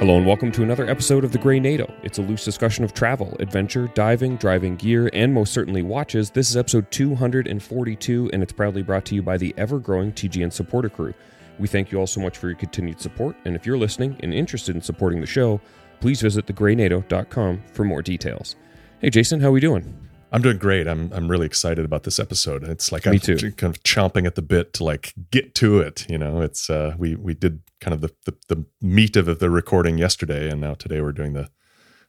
Hello and welcome to another episode of The Grey NATO. It's a loose discussion of travel, adventure, diving, driving gear, and most certainly watches. This is episode 242, and it's proudly brought to you by the ever growing TGN supporter crew. We thank you all so much for your continued support, and if you're listening and interested in supporting the show, please visit thegreynato.com for more details. Hey Jason, how are we doing? I'm doing great. I'm I'm really excited about this episode. It's like Me I'm too. kind of chomping at the bit to like get to it. You know, it's uh we we did kind of the the, the meat of the recording yesterday, and now today we're doing the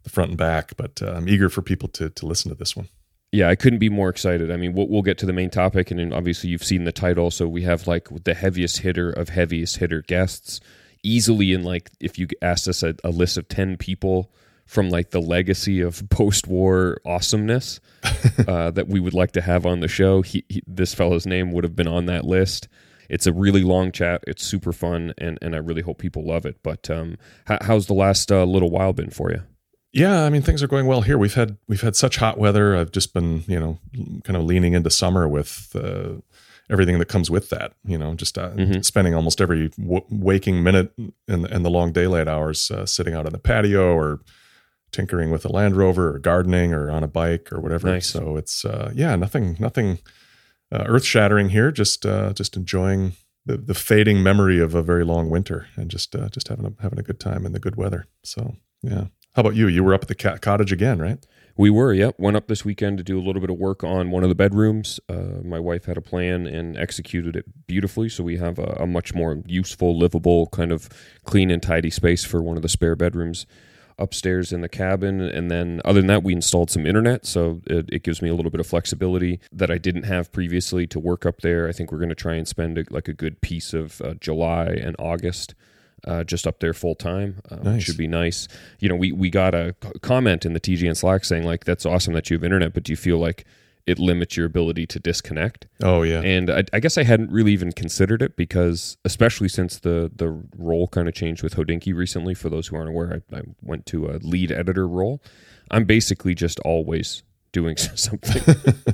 the front and back. But uh, I'm eager for people to to listen to this one. Yeah, I couldn't be more excited. I mean, we'll, we'll get to the main topic, and then obviously you've seen the title, so we have like the heaviest hitter of heaviest hitter guests, easily in like if you asked us a, a list of ten people from like the legacy of post-war awesomeness uh, that we would like to have on the show. He, he, this fellow's name would have been on that list. It's a really long chat. It's super fun, and and I really hope people love it. But um, how, how's the last uh, little while been for you? Yeah, I mean things are going well here. We've had we've had such hot weather. I've just been you know kind of leaning into summer with uh, everything that comes with that. You know, just uh, Mhm. spending almost every w- waking minute in, in the long daylight hours uh, sitting out on the patio or tinkering with a Land Rover or gardening or on a bike or whatever. Nice. So it's uh, yeah, nothing nothing uh, earth shattering here. Just uh, just enjoying the, the fading memory of a very long winter and just uh, just having a having a good time in the good weather. So yeah. How about you? You were up at the ca- cottage again, right? We were, yep. Went up this weekend to do a little bit of work on one of the bedrooms. Uh, my wife had a plan and executed it beautifully. So we have a, a much more useful, livable, kind of clean and tidy space for one of the spare bedrooms upstairs in the cabin. And then, other than that, we installed some internet. So it, it gives me a little bit of flexibility that I didn't have previously to work up there. I think we're going to try and spend a, like a good piece of uh, July and August. Uh, just up there full time uh, Nice. should be nice. You know, we we got a comment in the TGN Slack saying like, "That's awesome that you have internet, but do you feel like it limits your ability to disconnect?" Oh yeah. And I, I guess I hadn't really even considered it because, especially since the the role kind of changed with Hodinkee recently. For those who aren't aware, I, I went to a lead editor role. I'm basically just always doing something.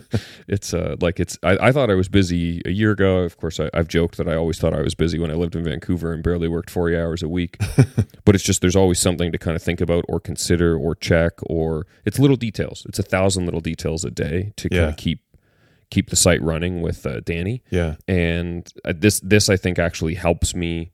it's uh like it's. I, I thought I was busy a year ago. Of course, I, I've joked that I always thought I was busy when I lived in Vancouver and barely worked forty hours a week. but it's just there's always something to kind of think about or consider or check or it's little details. It's a thousand little details a day to kind Yeah. of keep keep the site running with uh, Danny yeah. and uh, this this I think actually helps me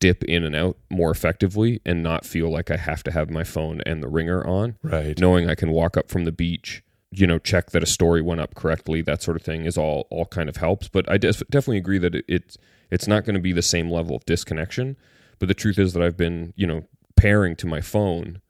dip in and out more effectively and not feel like I have to have my phone and the ringer on. Right. Knowing I can walk up from the beach, you know, check that a story went up correctly, that sort of thing is all all kind of helps. But I def- definitely agree that it, it's it's not going to be the same level of disconnection. But the truth is that I've been you know pairing to my phone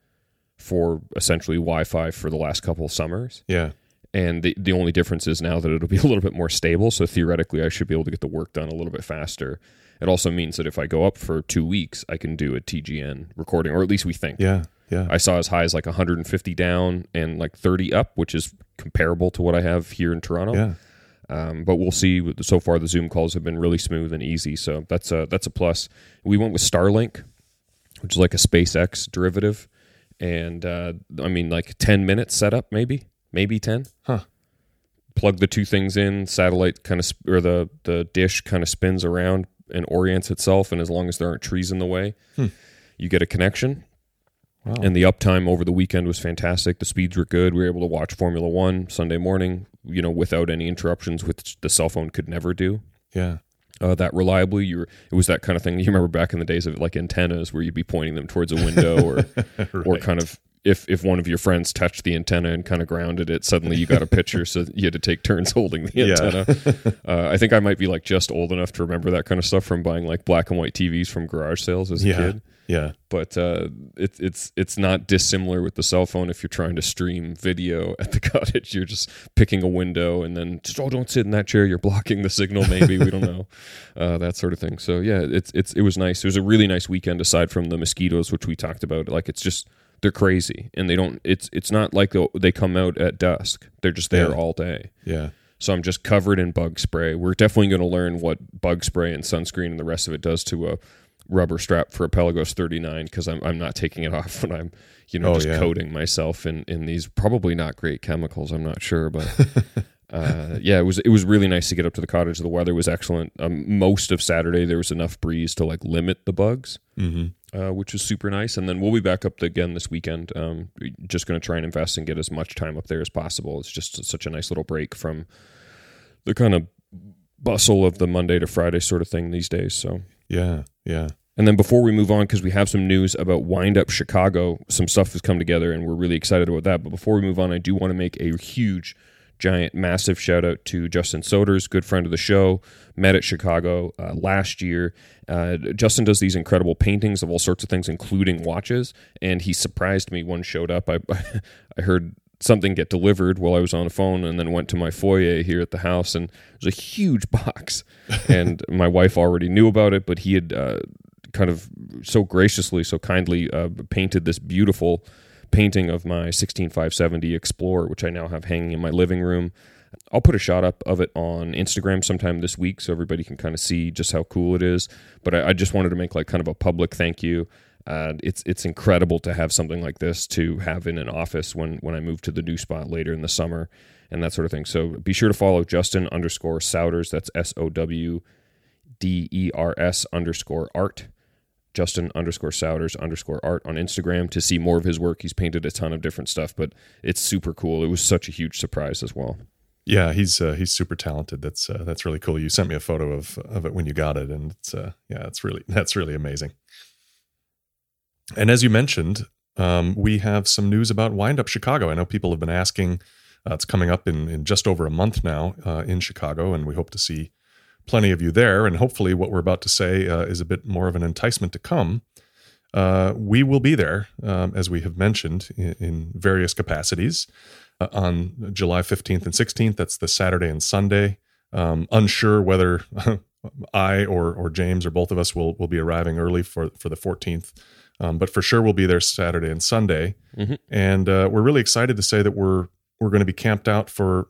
for essentially Wi-Fi for the last couple of summers Yeah. and the, the only difference is now that it'll be a little bit more stable so theoretically i should be able to get the work done a little bit faster it also means that if i go up for two weeks i can do a tgn recording or at least we think Yeah. Yeah. i saw as high as like 150 down and like 30 up which is comparable to what i have here in toronto yeah. um, but we'll see so far the zoom calls have been really smooth and easy so that's a that's a plus we went with starlink which is like a spacex derivative and uh, i mean like 10 minutes setup maybe maybe 10 Huh. plug the two things in satellite kind of sp- or the the dish kind of spins around and orients itself and as long as there aren't trees in the way Hmm. you get a connection Wow. and the uptime over the weekend was fantastic the speeds were good we were able to watch formula one sunday morning you know without any interruptions which the cell phone could never do yeah. uh, that reliably you were, it was that kind of thing you remember back in the days of like antennas where you'd be pointing them towards a window or or kind of if if one of your friends touched the antenna and kind of grounded it, suddenly you got a picture, so you had to take turns holding the Yeah. antenna. uh, I think I might be like just old enough to remember that kind of stuff from buying like black and white TVs from garage sales as a Yeah. kid. Yeah. But uh, it's it's it's not dissimilar with the cell phone. If you're trying to stream video at the cottage, you're just picking a window and then just oh, don't sit in that chair. You're blocking the signal. Maybe we don't know uh, that sort of thing. So yeah, it's it's it was nice. It was a really nice weekend aside from the mosquitoes, which we talked about. Like it's just they're crazy and they don't. It's it's not like they come out at dusk. They're just there Yeah. all day. Yeah. So I'm just covered in bug spray. We're definitely going to learn what bug spray and sunscreen and the rest of it does to a rubber strap for a Pelagos 39 because I'm I'm not taking it off when I'm you know Oh, just yeah. coating myself in in these probably not great chemicals. I'm not sure, but uh, yeah, it was it was really nice to get up to the cottage. The weather was excellent. Um, most of Saturday there was enough breeze to like limit the bugs. Mm-hmm. uh, which was super nice. And then we'll be back up again this weekend. Um, just going to try and invest and get as much time up there as possible. It's just such a nice little break from the kind of bustle of the Monday to Friday sort of thing these days. So yeah, yeah. And then before we move on, because we have some news about Wind Up Chicago, some stuff has come together and we're really excited about that. But before we move on, I do want to make a huge, giant, massive shout out to Justin Sowders, good friend of the show, met at Chicago uh, last year. Uh, Justin does these incredible paintings of all sorts of things, including watches. And he surprised me. One showed up. I, I heard something get delivered while I was on the phone and then went to my foyer here at the house and it was a huge box. And my wife already knew about it but he had uh, kind of so graciously so kindly uh, painted this beautiful painting of my 16570 Explorer which I now have hanging in my living room. I'll put a shot up of it on Instagram sometime this week so everybody can kind of see just how cool it is. But I, I just wanted to make like kind of a public thank you and it's it's incredible to have something like this to have in an office when when I move to the new spot later in the summer and that sort of thing. So be sure to follow Justin underscore Sowders. That's S O W D E R S underscore art. Justin underscore Sowders underscore art on Instagram to see more of his work. He's painted a ton of different stuff, but it's super cool. It was such a huge surprise as well. Yeah, he's uh, he's super talented. That's uh, that's really cool. You sent me a photo of of it when you got it, and it's uh, yeah, it's really that's really amazing. And as you mentioned, um, we have some news about Wind Up Chicago. I know people have been asking. Uh, it's coming up in, in just over a month now uh, in Chicago, and we hope to see plenty of you there. And hopefully, what we're about to say uh, is a bit more of an enticement to come. Uh, we will be there, um, as we have mentioned, in, in various capacities uh, on July 15th and 16th. That's the Saturday and Sunday. Um, unsure whether I or or James or both of us will will be arriving early for for the 14th um, but for sure, we'll be there Saturday and Sunday, mm-hmm. and uh, we're really excited to say that we're we're going to be camped out for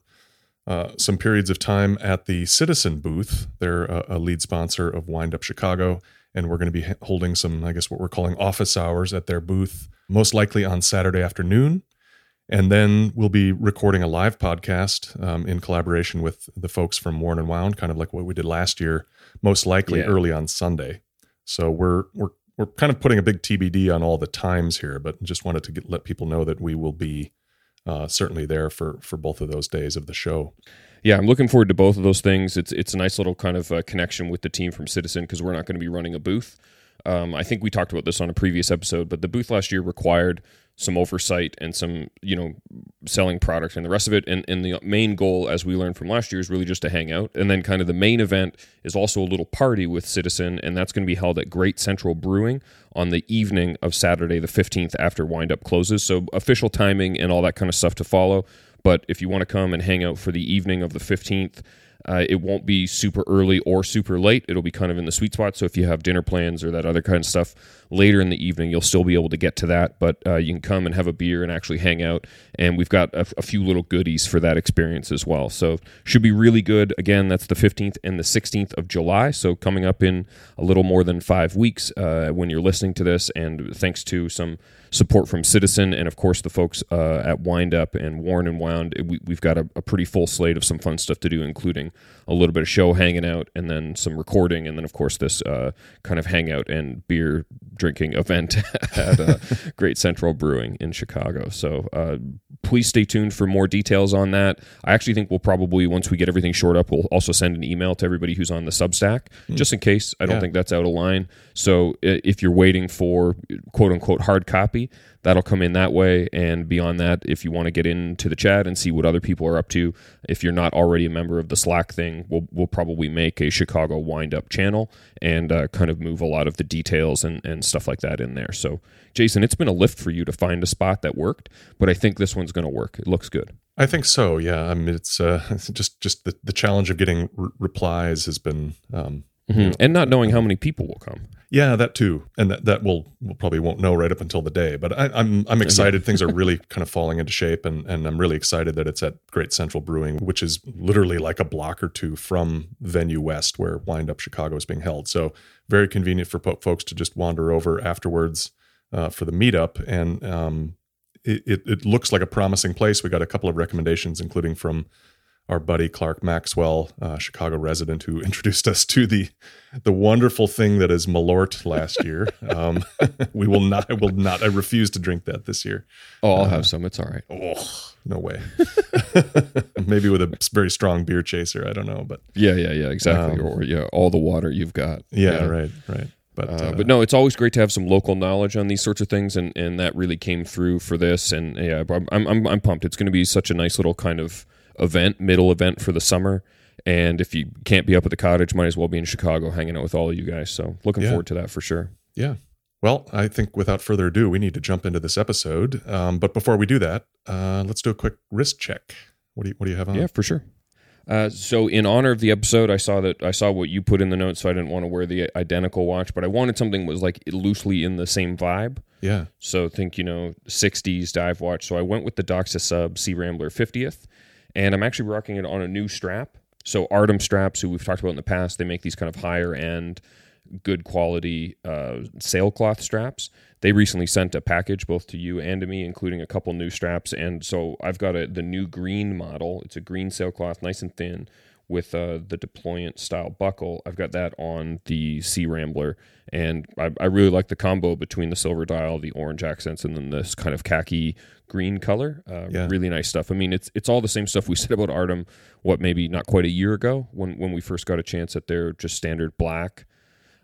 uh, some periods of time at the Citizen booth. They're a, a, lead sponsor of Wind Up Chicago, and we're going to be holding some, I guess, what we're calling office hours at their booth, most likely on Saturday afternoon. And then we'll be recording a live podcast um, in collaboration with the folks from Worn and Wound, kind of like what we did last year, most likely yeah. early on Sunday. So we're we're we're kind of putting a big TBD on all the times here, but just wanted to get, let people know that we will be uh, certainly there for for both of those days of the show. Yeah, I'm looking forward to both of those things. It's it's a nice little kind of uh, connection with the team from Citizen because we're not going to be running a booth. Um, I think we talked about this on a previous episode, but the booth last year required some oversight and some you know selling product and the rest of it and, and the main goal as we learned from last year is really just to hang out and then kind of the main event is also a little party with citizen and that's going to be held at great central brewing on the evening of saturday the 15th after wind up closes so official timing and all that kind of stuff to follow but if you want to come and hang out for the evening of the 15th uh, it won't be super early or super late. It'll be kind of in the sweet spot. So if you have dinner plans or that other kind of stuff later in the evening, you'll still be able to get to that. But uh, you can come and have a beer and actually hang out. And we've got a, a, few little goodies for that experience as well. So should be really good. Again, that's the 15th and the 16th of July. So coming up in a little more than five weeks uh, when you're listening to this. And thanks to some support from Citizen and, of course, the folks uh, at Wind Up and Worn and Wound. We, have got a, a, pretty full slate of some fun stuff to do, including a little bit of show hanging out and then some recording, and then, of course, this uh, kind of hangout and beer drinking event at uh, Great Central Brewing in Chicago. So uh, please stay tuned for more details on that. I actually think we'll probably, once we get everything shored up, we'll also send an email to everybody who's on the Substack, mm. just in case. I don't yeah. think that's out of line. So if you're waiting for quote unquote hard copy, that'll come in that way. And beyond that, if you want to get into the chat and see what other people are up to, if you're not already a member of the Slack thing, we'll, we'll probably make a Chicago wind up channel and uh, kind of move a lot of the details and, and stuff like that in there. So, Jason, it's been a lift for you to find a spot that worked, but I think this one's going to work. It looks good. I think so. Yeah. I mean, it's, uh, just just the, the challenge of getting replies has been um, Mm-hmm. And not knowing how many people will come. Yeah, that too, and that, that we'll, we'll probably won't know right up until the day. But I, am I'm, I'm excited. Things are really kind of falling into shape, and and I'm really excited that it's at Great Central Brewing, which is literally like a block or two from Venue West, where Wind Up Chicago is being held. So very convenient for po- folks to just wander over afterwards uh, for the meetup, and um, it, it, it looks like a promising place. We got a couple of recommendations, including from our buddy Clark Maxwell, uh, Chicago resident, who introduced us to the the wonderful thing that is Malort last year. Um, we will not. I will not. I refuse to drink that this year. Oh, I'll uh, have some. It's all right. Oh, no way. Maybe with a very strong beer chaser. I don't know, but yeah, yeah, yeah, exactly. Um, or yeah, all the water you've got. Yeah, yeah. right, right. But, uh, uh, but no, it's always great to have some local knowledge on these sorts of things, and, and that really came through for this. And yeah, I'm I'm, I'm pumped. It's going to be such a nice little kind of event, middle event for the summer. And if you can't be up at the cottage, might as well be in Chicago hanging out with all of you guys. So looking yeah. forward to that for sure. Yeah. Well, I think without further ado, we need to jump into this episode. Um, but before we do that, uh, let's do a quick wrist check. What do you What do you have on? Yeah, for sure. Uh, so in honor of the episode, I saw that I saw what you put in the notes, so I didn't want to wear the identical watch, but I wanted something that was like loosely in the same vibe. Yeah. So think you know '60s dive watch. So I went with the Doxa Sub Sea Rambler 50th, and I'm actually rocking it on a new strap. So Artem straps, who we've talked about in the past, they make these kind of higher end, good quality uh, sailcloth straps they recently sent a package both to you and to me, including a couple new straps. And so I've got a, the new green model. It's a green sailcloth, nice and thin, with uh, the deployant style buckle. I've got that on the Sea Rambler, and I, I, really like the combo between the silver dial, the orange accents, and then this kind of khaki green color. Uh, yeah. Really nice stuff. I mean, it's it's all the same stuff we said about Artem. What maybe not quite a year ago when when we first got a chance at their just standard black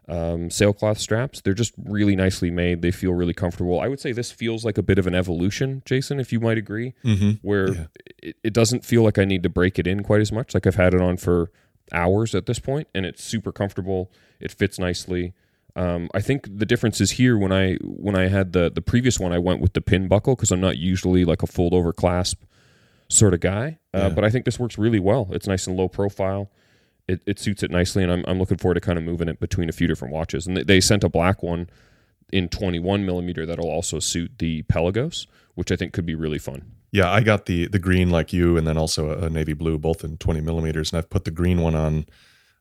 um, sailcloth straps. They're just really nicely made. They feel really comfortable. I would say this feels like a bit of an evolution, Jason, if you might agree, mm-hmm. where yeah. it, it, doesn't feel like I need to break it in quite as much. Like I've had it on for hours at this point, and it's super comfortable. It fits nicely. Um, I think the difference is here when I when I had the the previous one, I went with the pin buckle because I'm not usually like a fold over clasp sort of guy. Uh, yeah. But I think this works really well. It's nice and low profile it, it suits it nicely, and I'm, I'm looking forward to kind of moving it between a few different watches. And they, they sent a black one in 21 millimeter that'll also suit the Pelagos, which I think could be really fun. Yeah, I got the the green like you, and then also a, navy blue, both in 20 millimeters. And I've put the green one on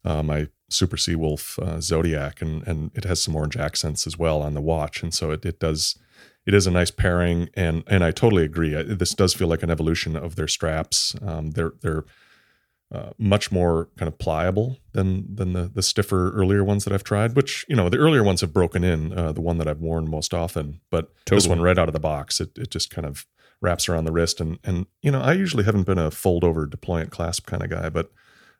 uh, my Super Seawolf uh, Zodiac, and and it has some orange accents as well on the watch, and so it, it does it is a nice pairing. And and I totally agree. This does feel like an evolution of their straps. Um, they're they're uh, much more kind of pliable than than the the stiffer earlier ones that I've tried. Which you know the earlier ones have broken in. Uh, the one that I've worn most often, but totally. this one right out of the box, it it just kind of wraps around the wrist. And and you know I usually haven't been a fold over deployant clasp kind of guy, but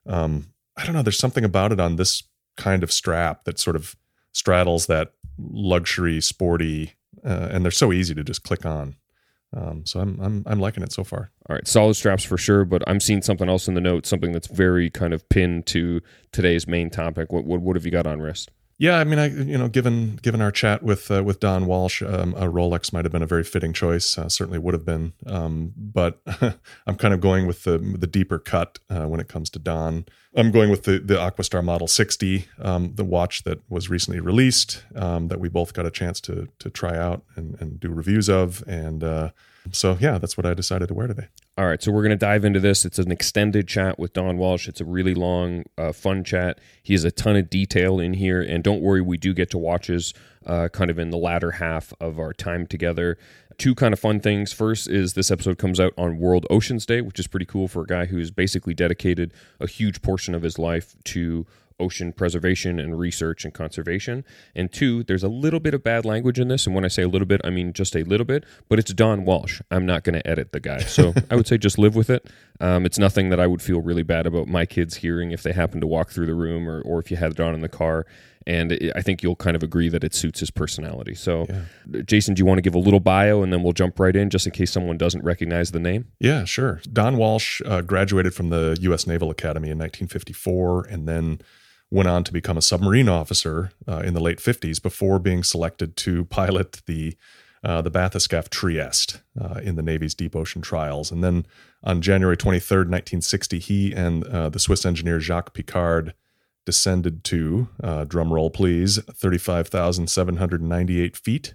um, I don't know. There's something about it on this kind of strap that sort of straddles that luxury, sporty, uh, and they're so easy to just click on. Um, so I'm I'm I'm liking it so far. All right, solid straps for sure, but I'm seeing something else in the notes, something that's very kind of pinned to today's main topic. What what, what have you got on wrist? Yeah, I mean, I you know, given given our chat with uh, with Don Walsh, um, a Rolex might have been a very fitting choice. Uh, certainly would have been, um, but I'm kind of going with the the deeper cut uh, when it comes to Don. I'm going with the the Aquastar Model 60, um, the watch that was recently released, um, that we both got a chance to to try out and, and do reviews of, and uh, so yeah, that's what I decided to wear today. All right, so we're going to dive into this. It's an extended chat with Don Walsh. It's a really long, uh, fun chat. He has a ton of detail in here, and don't worry, we do get to watches uh, kind of in the latter half of our time together. Two kind of fun things. First is this episode comes out on World Oceans Day, which is pretty cool for a guy who's basically dedicated a huge portion of his life to ocean preservation and research and conservation. And two, there's a little bit of bad language in this. And when I say a little bit, I mean just a little bit, but it's Don Walsh. I'm not going to edit the guy. So I would say just live with it. Um, it's nothing that I would feel really bad about my kids hearing if they happen to walk through the room or, or if you had it on in the car. And it, I think you'll kind of agree that it suits his personality. So, yeah. Jason, do you want to give a little bio and then we'll jump right in just in case someone doesn't recognize the name? Yeah, sure. Don Walsh uh, graduated from the U.S. Naval Academy in 1954 and then went on to become a submarine officer uh, in the late 50s before being selected to pilot the uh, the bathyscaphe Trieste uh, in the Navy's deep ocean trials. And then on January 23rd, 1960, he and uh, the Swiss engineer Jacques Piccard descended to, uh, drum roll please, 35,798 feet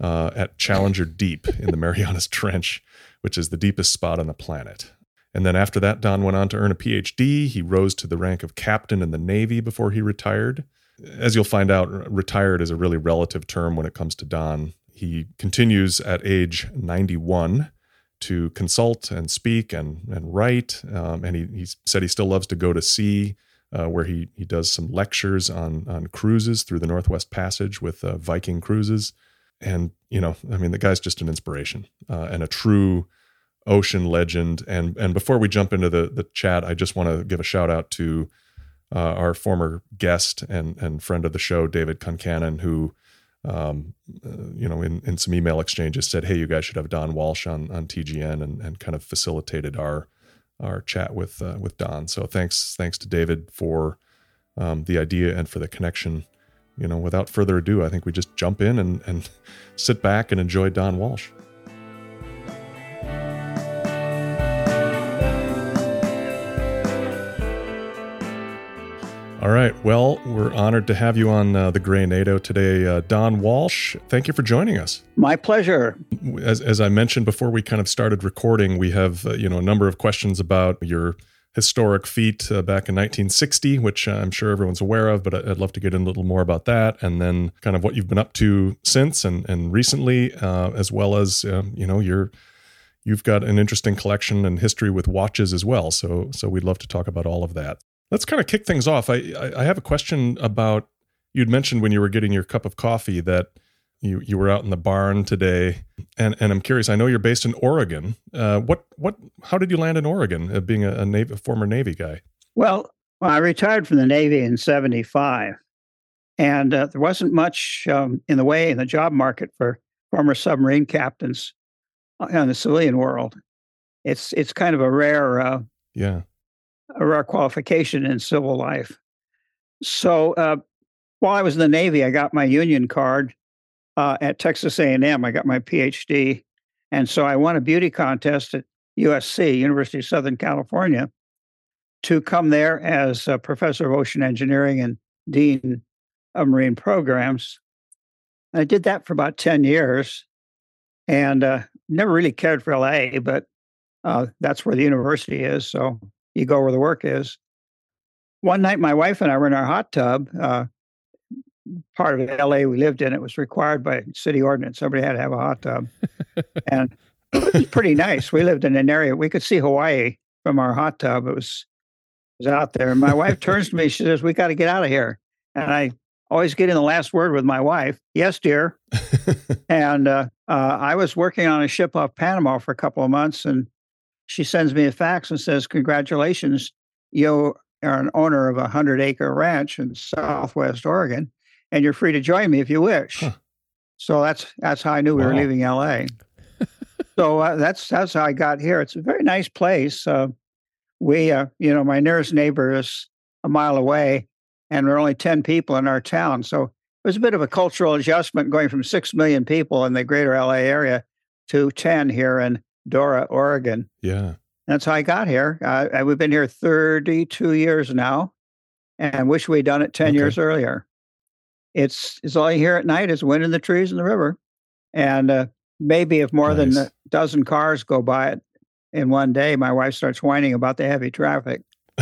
uh, at Challenger Deep in the Marianas Trench, which is the deepest spot on the planet. And then after that, Don went on to earn a PhD. He rose to the rank of captain in the Navy before he retired. As you'll find out, retired is a really relative term when it comes to Don. He continues at age 91 to consult and speak and and write. Um, and he, he said he still loves to go to sea, uh, where he he does some lectures on on cruises through the Northwest Passage with uh, Viking cruises. And you know, I mean, the guy's just an inspiration uh, and a true ocean legend. And and before we jump into the the chat, I just want to give a shout out to uh, our former guest and and friend of the show, David Concannon, who um, uh, you know, in, in some email exchanges said, "Hey, you guys should have Don Walsh on on TGN," and, and kind of facilitated our our chat with uh, with Don. So thanks thanks to David for um, the idea and for the connection. You know, without further ado, I think we just jump in and and sit back and enjoy Don Walsh. All right. Well, we're honored to have you on uh, the Grey NATO today, uh, Don Walsh. Thank you for joining us. My pleasure. As, as I mentioned before we kind of started recording, we have uh, you know a number of questions about your historic feat uh, back in 1960, which I'm sure everyone's aware of, but I'd love to get in a little more about that, and then kind of what you've been up to since and and recently, uh, as well as um, you know your you've got an interesting collection and history with watches as well. So so we'd love to talk about all of that. Let's kind of kick things off. I, I have a question about you'd mentioned when you were getting your cup of coffee that you you were out in the barn today, and and I'm curious. I know you're based in Oregon. Uh, what what? How did you land in Oregon, uh, being a, a, Navy, a former Navy guy? Well, well, I retired from the Navy in '75, and uh, there wasn't much um, in the way in the job market for former submarine captains uh, in the civilian world. It's it's kind of a rare uh, yeah a rare qualification in civil life. So uh, while I was in the Navy, I got my union card uh, at Texas A&M. I got my PhD, and so I won a beauty contest at USC, University of Southern California, to come there as a professor of ocean engineering and dean of marine programs. I did that for about ten years, and uh, never really cared for LA, but uh, that's where the university is, so you go where the work is. One night, my wife and I were in our hot tub. Uh, part of LA we lived in, it was required by city ordinance. Somebody had to have a hot tub. and it was pretty nice. We lived in an area, we could see Hawaii from our hot tub. It was, it was out there. And my wife turns to me, she says, We got to get out of here. And I always get in the last word with my wife. Yes, dear. and uh, uh, I was working on a ship off Panama for a couple of months, and she sends me a fax and says, Congratulations, you are an owner of a 100 acre ranch in Southwest Oregon, and you're free to join me if you wish. Huh. So that's that's how I knew we were leaving LA. so uh, that's that's how I got here. It's a very nice place. Uh, we, uh, you know, my nearest neighbor is a mile away, and we're only 10 people in our town. So it was a bit of a cultural adjustment going from 6 million people in the greater LA area to 10 here in Dora, Oregon. Yeah. That's how I got here. Uh, we've been here 32 years now and wish we'd done it 10 okay. years earlier. It's, it's all you hear at night is wind in the trees and the river. And uh, maybe if more nice. than a dozen cars go by it in one day, my wife starts whining about the heavy traffic.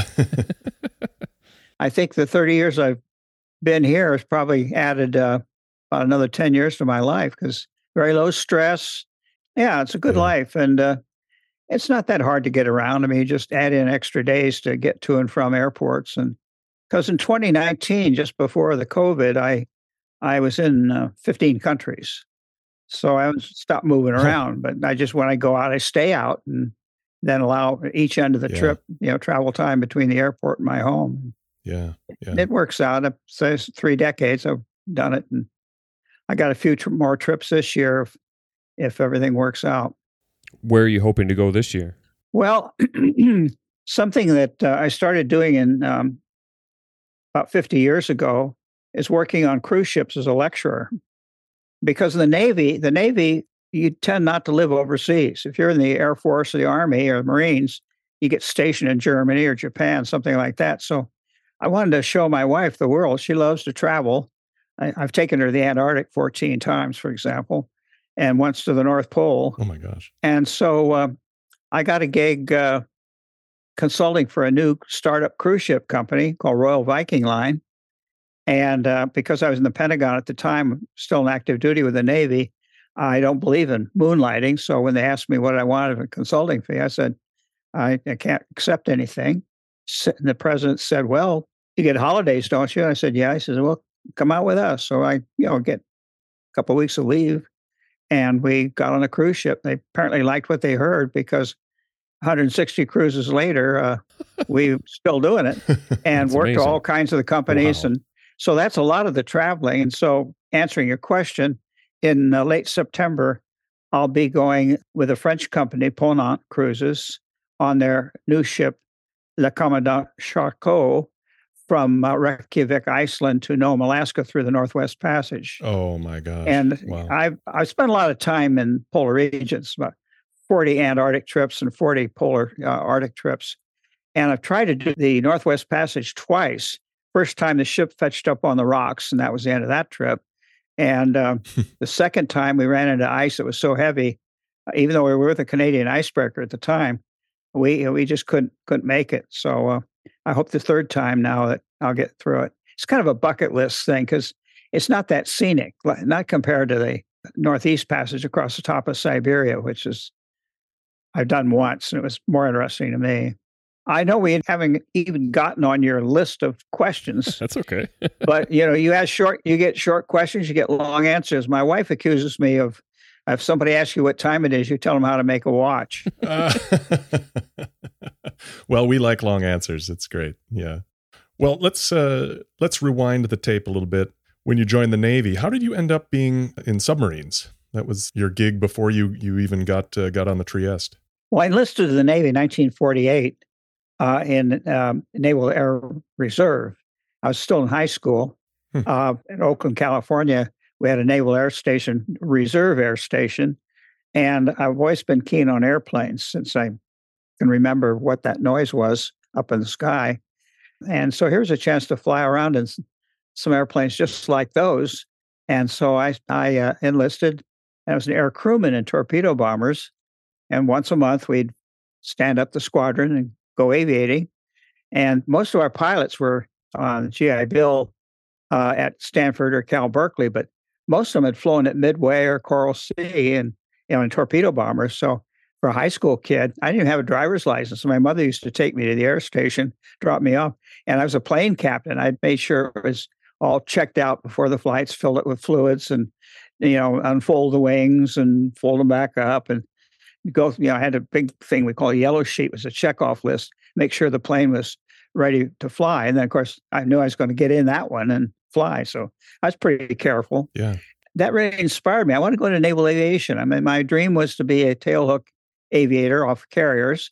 I think the 30 years I've been here has probably added uh, about another 10 years to my life because very low stress, yeah, it's a good yeah. life, and uh, it's not that hard to get around. I mean, you just add in extra days to get to and from airports, and because in 2019, just before the COVID, I I was in uh, 15 countries, so I stopped moving around. but I just when I go out, I stay out and then allow each end of the yeah. trip, you know, travel time between the airport and my home. Yeah, yeah. it works out. It says three decades I've done it, and I got a few tr- more trips this year if everything works out. Where are you hoping to go this year? Well, something that uh, I started doing in um, about 50 years ago is working on cruise ships as a lecturer. Because the Navy, the Navy, you tend not to live overseas. If you're in the Air Force or the Army or the Marines, you get stationed in Germany or Japan, something like that. So I wanted to show my wife the world. She loves to travel. I, have taken her to the Antarctic 14 times, for example and once to the North Pole. Oh my gosh! And so uh, I got a gig uh, consulting for a new startup cruise ship company called Royal Viking Line. And uh, because I was in the Pentagon at the time, still in active duty with the Navy, I don't believe in moonlighting. So when they asked me what I wanted a consulting fee, I said, I, I can't accept anything. And the president said, Well, you get holidays, don't you? I said, Yeah. He says, Well, come out with us. So I, you know, get a couple of weeks of leave and we got on a cruise ship. They apparently liked what they heard because 160 cruises later, uh, we're still doing it and worked amazing. all kinds of the companies. Wow. And so that's a lot of the traveling. And so, answering your question, in uh, late September, I'll be going with a French company, Ponant Cruises, on their new ship, Le Commandant Charcot, from uh, Reykjavik, Iceland to Nome, Alaska through the Northwest Passage. Oh my gosh. And wow. I've, I've spent a lot of time in polar regions, about 40 Antarctic trips and 40 polar uh, Arctic trips. And I've tried to do the Northwest Passage twice. First time the ship fetched up on the rocks, and that was the end of that trip. And um, the second time we ran into ice that was so heavy, uh, even though we were with a Canadian icebreaker at the time, we we just couldn't couldn't make it. So uh, I hope the third time now that I'll get through it. It's kind of a bucket list thing because it's not that scenic, not compared to the Northeast Passage across the top of Siberia, which is I've done once and it was more interesting to me. I know we haven't even gotten on your list of questions. That's okay. but you know, you ask short, you get short questions, you get long answers. My wife accuses me of if somebody asks you what time it is, you tell them how to make a watch. uh, well, we like long answers. It's great. Yeah. Well, let's uh, let's rewind the tape a little bit. When you joined the Navy, how did you end up being in submarines? That was your gig before you you even got uh, got on the Trieste. Well, I enlisted in the Navy in 1948 uh, in um, Naval Air Reserve. I was still in high school hmm. uh, in Oakland, California. We had a Naval Air Station, Reserve Air Station, and I've always been keen on airplanes since I can remember what that noise was up in the sky. And so here's a chance to fly around in some airplanes just like those. And so I, I uh, enlisted. I was an air crewman in torpedo bombers. And once a month, we'd stand up the squadron and go aviating. And most of our pilots were on GI Bill uh, at Stanford or Cal Berkeley, but most of them had flown at Midway or Coral Sea and you know in torpedo bombers. So for a high school kid, I didn't have a driver's license. My mother used to take me to the air station, drop me off, and I was a plane captain. I made sure it was all checked out before the flights, filled it with fluids, and you know unfold the wings and fold them back up and go, you know, I had a big thing we call a yellow sheet, it was a checkoff list, make sure the plane was ready to fly. And then, of course, I knew I was going to get in that one and fly. So I was pretty careful. Yeah. That really inspired me. I want to go into naval aviation. I mean, my dream was to be a tailhook aviator off carriers.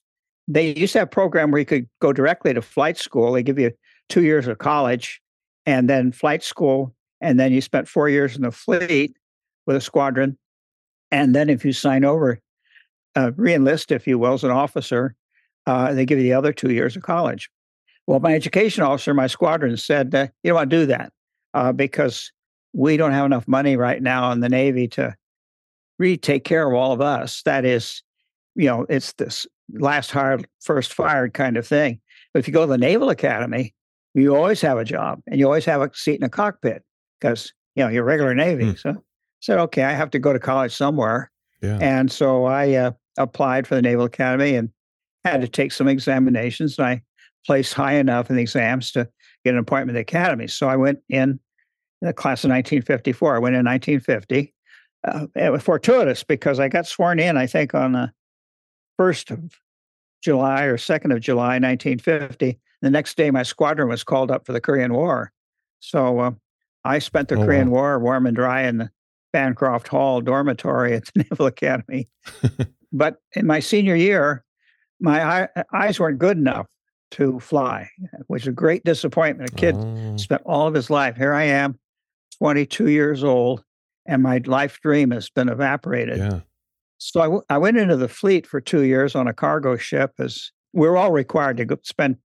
They used to have a program where you could go directly to flight school. They give you two years of college and then flight school. And then you spent four years in the fleet with a squadron. And then if you sign over uh, reenlist, if you will, as an officer, uh, they give you the other two years of college. Well, my education officer, my squadron said, uh, you don't want to do that uh, because we don't have enough money right now in the Navy to really take care of all of us. That is, you know, it's this last hired, first fired kind of thing. But if you go to the Naval Academy, you always have a job and you always have a seat in a cockpit because, you know, you're regular Navy. Mm. So I said, okay, I have to go to college somewhere. Yeah. And so I uh, applied for the Naval Academy and had to take some examinations. And I placed high enough in the exams to get an appointment at the Academy. So I went in the class of 1954. I went in 1950. Uh, it was fortuitous because I got sworn in, I think, on the 1st of July or 2nd of July, 1950. The next day, my squadron was called up for the Korean War. So uh, I spent the oh, Korean wow. War warm and dry in the Bancroft Hall dormitory at the Naval Academy. but in my senior year, my eye, eyes weren't good enough to fly, which is a great disappointment. A kid oh. spent all of his life. Here I am, 22 years old, and my life dream has been evaporated. Yeah. So I, w- I went into the fleet for two years on a cargo ship. As we are all required to go spend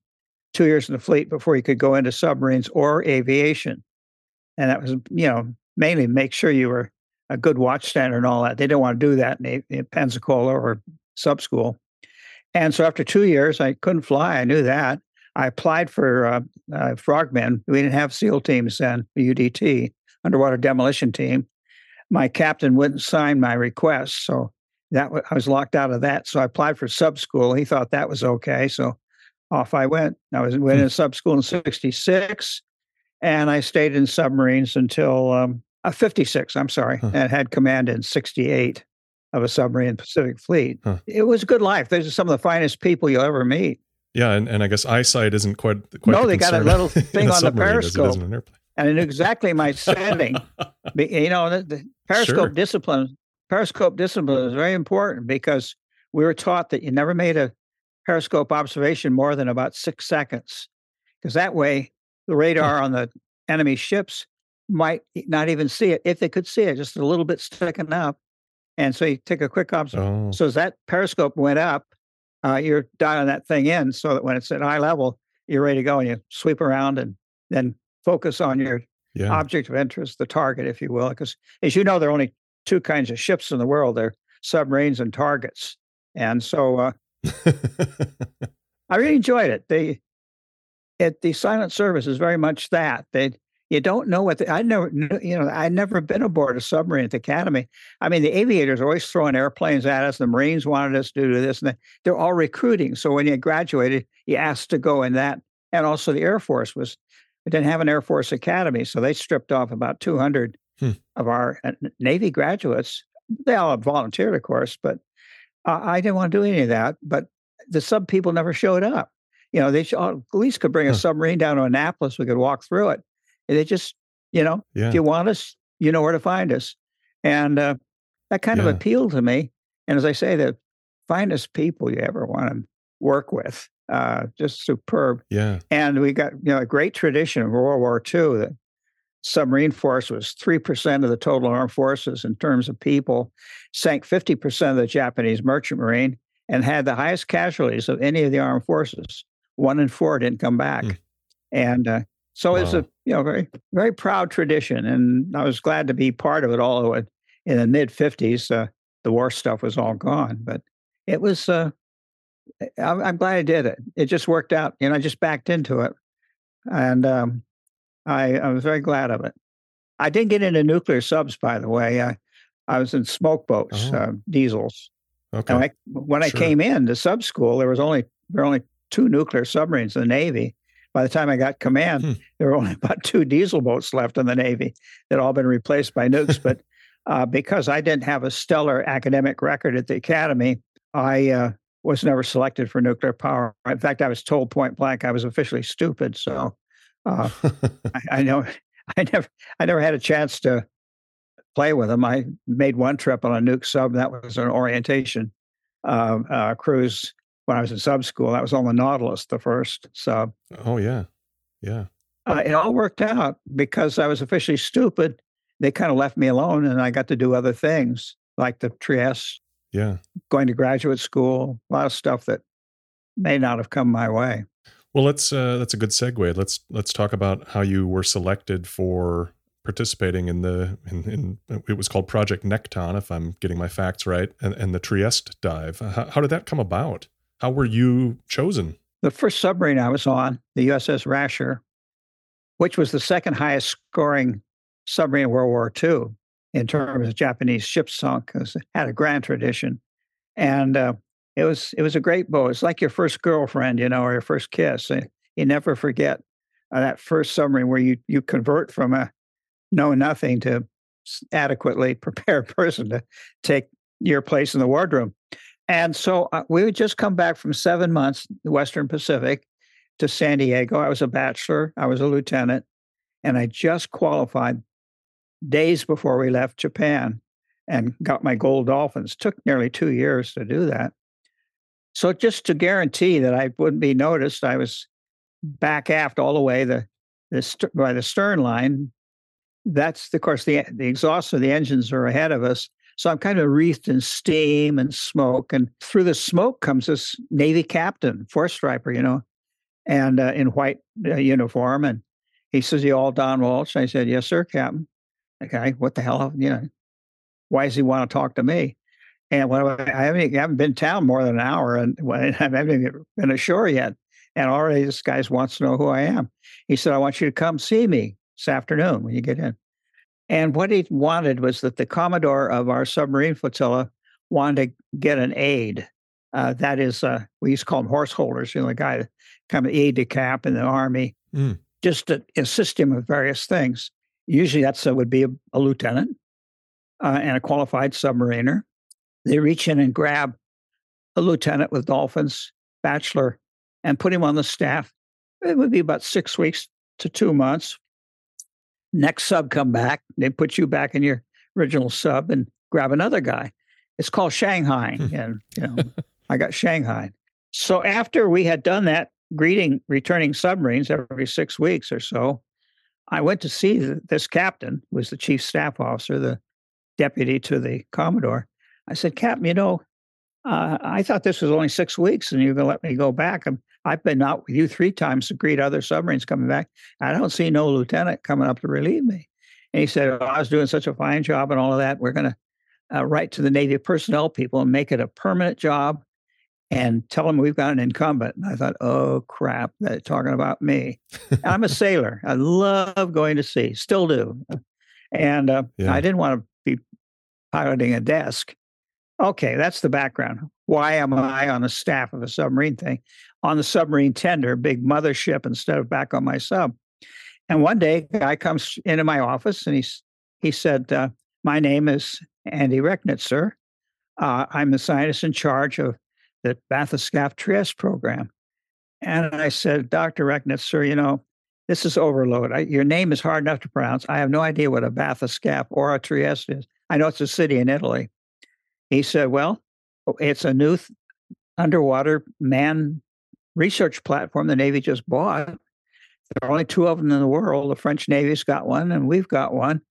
two years in the fleet before you could go into submarines or aviation, and that was you know mainly make sure you were a good watch standard and all that. They didn't want to do that in, in Pensacola or sub school. And so after two years, I couldn't fly. I knew that. I applied for uh, uh, frogmen. We didn't have SEAL teams then, UDT, underwater demolition team. my captain wouldn't sign my request. So that I was locked out of that. So I applied for sub school. He thought that was okay. So off I went. I was went hmm. in sub school in 66 and I stayed in submarines until um, uh, 56, I'm sorry, huh. and had command in 68 of a submarine Pacific Fleet. Huh. It was a good life. Those are some of the finest people you'll ever meet. Yeah, and, and I guess eyesight isn't quite quite. No, they got a little thing on the periscope, and I knew exactly my sending. you know, the, the periscope sure. discipline, periscope discipline is very important because we were taught that you never made a periscope observation more than about six seconds, because that way the radar on the enemy ships might not even see it if they could see it, just a little bit sticking up. And so you take a quick observation. Oh. So as that periscope went up, uh, you're dialing that thing in so that when it's at high level, you're ready to go and you sweep around and then focus on your yeah. object of interest, the target, if you will. Because as you know, there are only two kinds of ships in the world: they're submarines and targets. And so uh, I really enjoyed it. They it the silent service is very much that they you don't know what the, I never you know I'd never been aboard a submarine at the academy. I mean the aviators are always throwing airplanes at us. The Marines wanted us to do this, and they're all recruiting. So when you graduated, you asked to go in that, and also the Air Force was we didn't have an Air Force academy, so they stripped off about 200 hmm. of our uh, Navy graduates. They all volunteered, of course, but uh, I didn't want to do any of that. But the sub people never showed up you know, they should, at least could bring a submarine down to Annapolis. We could walk through it. They just, you know, yeah. if you want us, you know where to find us. And uh, that kind yeah. of appealed to me. And as I say, the finest people you ever want to work with, uh, just superb. Yeah. And we got, you know, a great tradition of World War II. The submarine force was 3% of the total armed forces in terms of people, sank 50% of the Japanese merchant marine, and had the highest casualties of any of the armed forces one in four didn't come back. Mm. And uh, so wow. it's a you know very very proud tradition, and I was glad to be part of it. Although in the mid '50s, uh, the war stuff was all gone, but it was. Uh, I'm, I'm, glad I did it. It just worked out. You know, I just backed into it, and um, I, I was very glad of it. I didn't get into nuclear subs, by the way. I, I was in smoke boats, oh. uh, diesels. Okay. I, when sure. I came in to sub school, there was only there were only two nuclear submarines in the Navy. By the time I got command, hmm. there were only about two diesel boats left in the Navy that all been replaced by nukes. but uh, because I didn't have a stellar academic record at the academy, I uh, was never selected for nuclear power. In fact, I was told point blank I was officially stupid. So uh, I, I, know I never I never had a chance to play with them. I made one trip on a nuke sub. That was an orientation uh, uh, cruise when I was in sub school. That was on the Nautilus, the first sub. Oh yeah, yeah. Uh, it all worked out because I was officially stupid. They kind of left me alone, and I got to do other things like the Trieste. Yeah, going to graduate school, a lot of stuff that may not have come my way. Well, let's uh, that's a good segue. Let's let's talk about how you were selected for participating in the in, in it was called Project Nekton, if I'm getting my facts right, and, and the Trieste dive. How, how did that come about? How were you chosen? The first submarine I was on, the USS Rasher, which was the second highest scoring submarine in World War II in terms of Japanese ships sunk, it had a grand tradition, and uh, it was it was a great boat. It's like your first girlfriend, you know, or your first kiss. You never forget uh, that first submarine where you you convert from a know nothing to adequately prepared person to take your place in the wardroom. And so uh, we would just come back from seven months, the Western Pacific, to San Diego. I was a bachelor, I was a lieutenant, and I just qualified days before we left Japan and got my gold dolphins. Took nearly two years to do that. So just to guarantee that I wouldn't be noticed, I was back aft all the way the, the by the stern line. That's of course the the exhaust of the engines are ahead of us, so I'm kind of wreathed in steam and smoke. And through the smoke comes this Navy captain, four striper, you know, and uh, in white uh, uniform. And he says, You all Don Walsh? And I said, Yes, sir, Captain. Okay, what the hell? You know, why does he want to talk to me? And when I haven't, I haven't been town more than an hour and I haven't even been ashore yet. And already this guy wants to know who I am. He said, I want you to come see me this afternoon when you get in. And what he wanted was that the commodore of our submarine flotilla wanted to get an aide. Uh, that is, uh, we used to call them horse holders, you know, the guy that kind of aide de camp in the army, Mm. just to assist him with various things. Usually that's uh, would be a, a lieutenant uh, and a qualified submariner. They reach in and grab a lieutenant with dolphins, bachelor, and put him on the staff. It would be about six weeks to two months. Next sub come back, they put you back in your original sub and grab another guy. It's called Shanghai, Hmm. and you know I got Shanghai. So after we had done that, greeting returning submarines every six weeks or so, I went to see th- this captain, who was the chief staff officer, the deputy to the commodore. I said, Captain, you know, uh, I thought this was only six weeks, and you're going to let me go back. i I've been out with you three times to greet other submarines coming back. I don't see no lieutenant coming up to relieve me. And he said, oh, I was doing such a fine job and all of that. We're going to uh, write to the Navy personnel people and make it a permanent job and tell them we've got an incumbent. And I thought, oh, crap, they're talking about me. I'm a sailor. I love going to sea, still do. And uh, Yeah. I didn't want to be piloting a desk. Okay, that's the background. Why am I on the staff of a submarine thing? On the submarine tender, big mothership, instead of back on my sub. And one day, a guy comes into my office and he's he said, uh, "My name is Andy Rechnitzer. Uh, I'm the scientist in charge of the Bathyscaphe Trieste program." And I said, "Dr. Rechnitzer, you know, this is overload. I, your name is hard enough to pronounce. I have no idea what a Bathyscaphe or a Trieste is. I know it's a city in Italy." He said, "Well, it's a new th- underwater man research platform the Navy just bought. There are only two of them in the world. The French Navy's got one, and we've got one.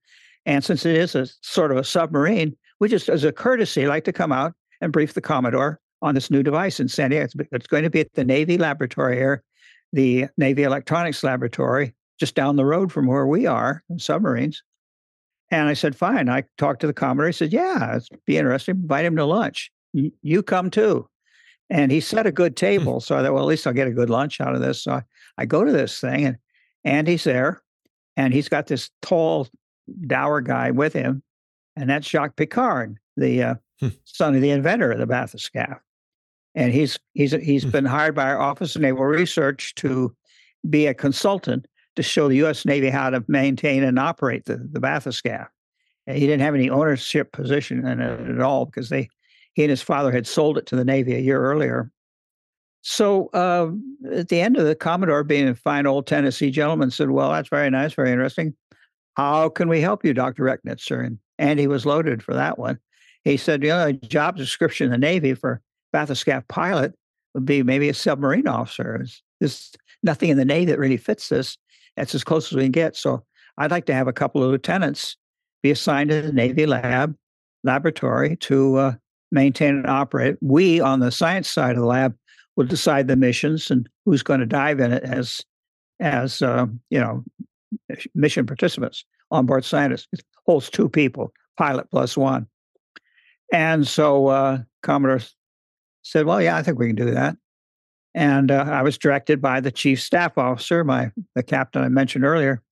And since it is a sort of a submarine, we just, as a courtesy, like to come out and brief the Commodore on this new device in San Diego. It's, it's going to be at the Navy laboratory here, the Navy Electronics Laboratory, just down the road from where we are, in submarines. And I said, fine. I talked to the Commodore. He said, yeah, it'd be interesting. Invite him to lunch. Y- You come too. And he set a good table. So I thought, well, at least I'll get a good lunch out of this. So I, I go to this thing and Andy's there and he's got this tall, dour guy with him. And that's Jacques Piccard, the uh, Hmm. son of the inventor of the bathyscaphe. And he's he's he's been hired by our Office of Naval Research to be a consultant to show the U.S. Navy how to maintain and operate the, the bathyscaphe. He didn't have any ownership position in it at all because they he and his father had sold it to the Navy a year earlier. So uh, at the end of the Commodore, being a fine old Tennessee gentleman, said, "Well, that's very nice, very interesting. How can we help you, Doctor Rechnitzer?" And Andy was loaded for that one. He said, "You know, job description in the Navy for bathyscaphe pilot would be maybe a submarine officer. There's nothing in the Navy that really fits this. That's as close as we can get. So I'd like to have a couple of lieutenants be assigned to the Navy lab laboratory to uh, maintain and operate. We on the science side of the lab will decide the missions and who's going to dive in it as as uh, you know mission participants onboard scientists. It holds two people, pilot plus one. And so uh, Commodore said, "Well, yeah, I think we can do that." And uh, I was directed by the chief staff officer, my the captain I mentioned earlier,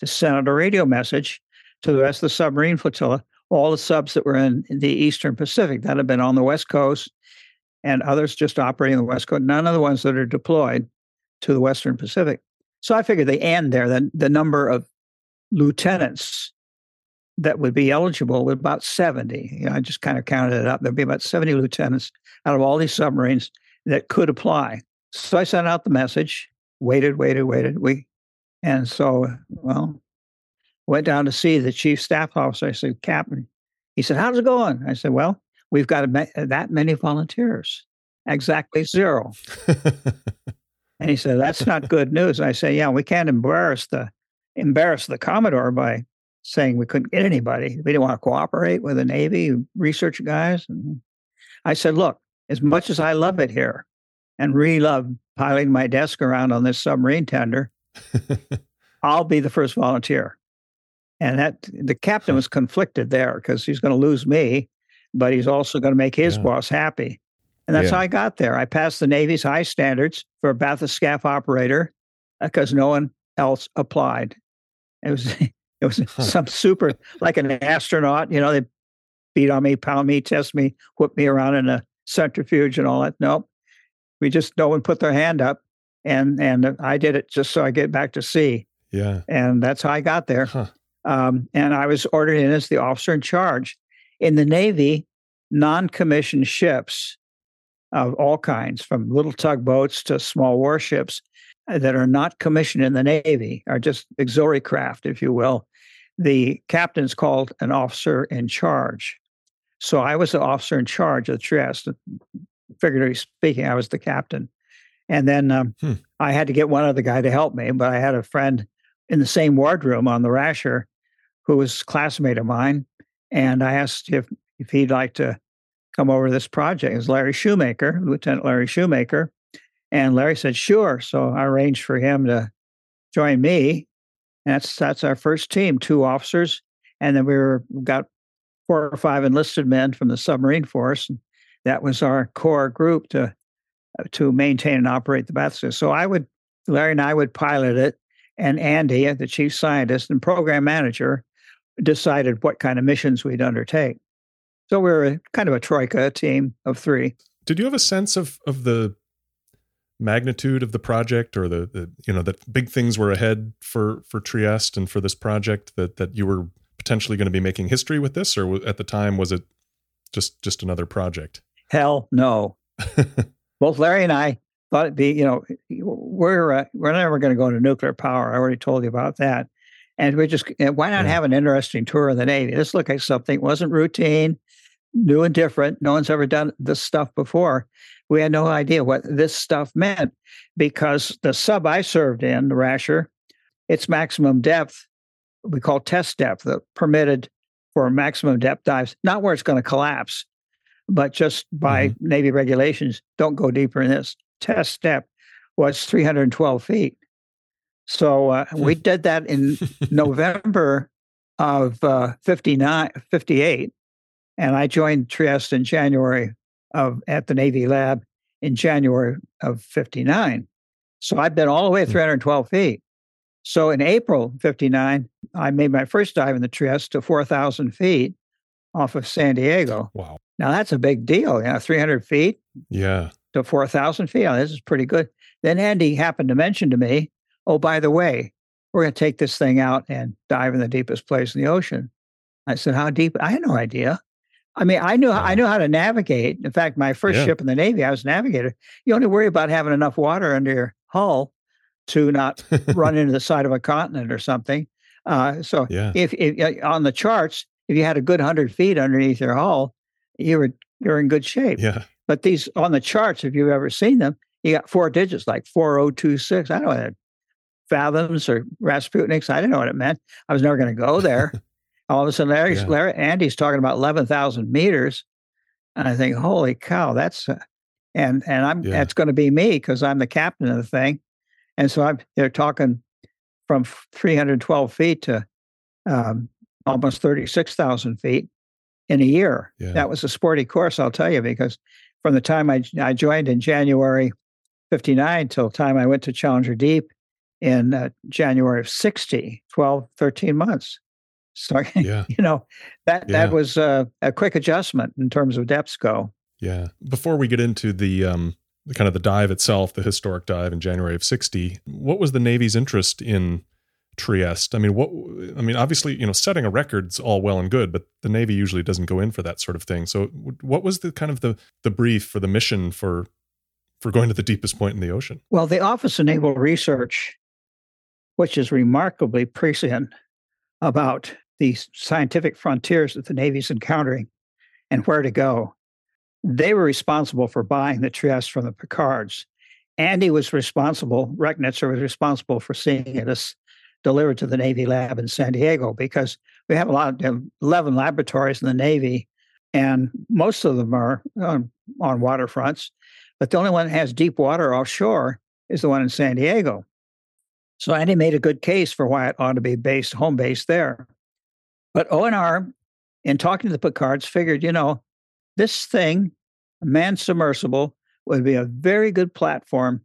to send out a radio message to the rest of the submarine flotilla, all the subs that were in the Eastern Pacific that had been on the West Coast, and others just operating the West Coast. None of the ones that are deployed to the Western Pacific. So I figured the end there, the, the number of lieutenants that would be eligible was about 70. You know, I just kind of counted it up. There'd be about 70 lieutenants out of all these submarines that could apply. So I sent out the message, waited, waited, waited. We and so well, went down to see the chief staff officer. I said, Captain, he said, How's it going? I said, Well, we've got a ma- uh, that many volunteers. Exactly zero. And he said, "That's not good news." I said, "Yeah, we can't embarrass the embarrass the Commodore by saying we couldn't get anybody. We didn't want to cooperate with the Navy research guys." And I said, "Look, as much as I love it here, and really love piling my desk around on this submarine tender, I'll be the first volunteer." And that the captain was conflicted there because he's going to lose me, but he's also going to make his Yeah. boss happy. And that's Yeah. how I got there. I passed the Navy's high standards for a bathyscaphe operator uh, because no one else applied. It was It was some super, like an astronaut. You know, they beat on me, pound me, test me, whip me around in a centrifuge and all that. Nope. We just no one put their hand up, and and I did it just so I get back to sea. Yeah. And that's how I got there. Huh. Um, and I was ordered in as the officer in charge. In the Navy, non-commissioned ships of all kinds, from little tugboats to small warships, uh, that are not commissioned in the Navy, are just auxiliary craft, if you will. The captain's called an officer in charge. So I was the officer in charge of the Trieste. Figuratively speaking, I was the captain. And then um, Hmm. I had to get one other guy to help me, but I had a friend in the same wardroom on the Rasher who was a classmate of mine. And I asked if, if he'd like to come over to this project. It was Larry Shumaker, Lieutenant Larry Shumaker. And Larry said, sure. So I arranged for him to join me. That's that's our first team, two officers. And then we were got four or five enlisted men from the submarine force. And that was our core group to uh, to maintain and operate the battle system. So I would Larry and I would pilot it, and Andy, the chief scientist and program manager, decided what kind of missions we'd undertake. So we were a, kind of a troika team of three. Did you have a sense of of the magnitude of the project or the, the you know that big things were ahead for for Trieste and for this project that that you were potentially going to be making history with this or at the time was it just just another project? Hell no. Both Larry and I thought it'd be, you know, we're uh, we're never going to go into nuclear power. I already told you about that. And we just why not Yeah. have an interesting tour of the Navy? This looked like something wasn't routine, new and different. No one's ever done this stuff before. We had no idea what this stuff meant because the sub I served in, the Rasher, its maximum depth we call test depth, the permitted for maximum depth dives, not where it's going to collapse, but just by Navy regulations, don't go deeper in this. Test step was 312 feet. So uh, we did that in November of uh, 59, 58. And I joined Trieste in January of at the Navy lab in January of 59. So I've been all the way Hmm. 312 feet. So in April 59, I made my first dive in the Trieste to 4,000 feet off of San Diego. wow. Now that's a big deal. You know, 300 feet Yeah. to 4,000 feet. Oh, this is pretty good. Then Andy happened to mention to me, oh, by the way, we're going to take this thing out and dive in the deepest place in the ocean. I said, how deep? I had no idea. I mean, I knew I knew how to navigate. In fact, my first Yeah. ship in the Navy, I was a navigator. You only worry about having enough water under your hull to not run into the side of a continent or something. Uh, so yeah. if, if uh, on the charts, if you had a good hundred feet underneath your hull, you were you're in good shape. Yeah. But these on the charts, if you've ever seen them, you got four digits like 4026. I don't know what fathoms or Rasputniks. I didn't know what it meant. I was never going to go there. All of a sudden, Larry's, Yeah. Larry, Andy's talking about 11,000 meters. And I think, holy cow, that's, uh, and, and I'm, Yeah. that's going to be me because I'm the captain of the thing. And so I'm, they're talking from 312 feet to um, almost 36,000 feet in a year. Yeah. That was a sporty course, I'll tell you, because from the time I, I joined in January 59 till the time I went to Challenger Deep in uh, January of 60, 12, 13 months. So, Yeah. you know, that, Yeah. that was uh, a quick adjustment in terms of depths go. Yeah. Before we get into the um the kind of the dive itself, the historic dive in January of 60, what was the Navy's interest in Trieste? I mean, what I mean, obviously, you know, setting a record's all well and good, but the Navy usually doesn't go in for that sort of thing. So what was the kind of the the brief for the mission for for going to the deepest point in the ocean? Well, the Office of Naval Research, which is remarkably prescient about the scientific frontiers that the Navy's encountering and where to go, they were responsible for buying the Trieste from the Piccards. Andy was responsible, Rechnitzer was responsible for seeing it as delivered to the Navy lab in San Diego because we have a lot of 11 laboratories in the Navy, and most of them are on, on waterfronts. But the only one that has deep water offshore is the one in San Diego. So Andy made a good case for why it ought to be based home based there. But ONR, in talking to the Piccards, figured, you know, this thing, a man submersible, would be a very good platform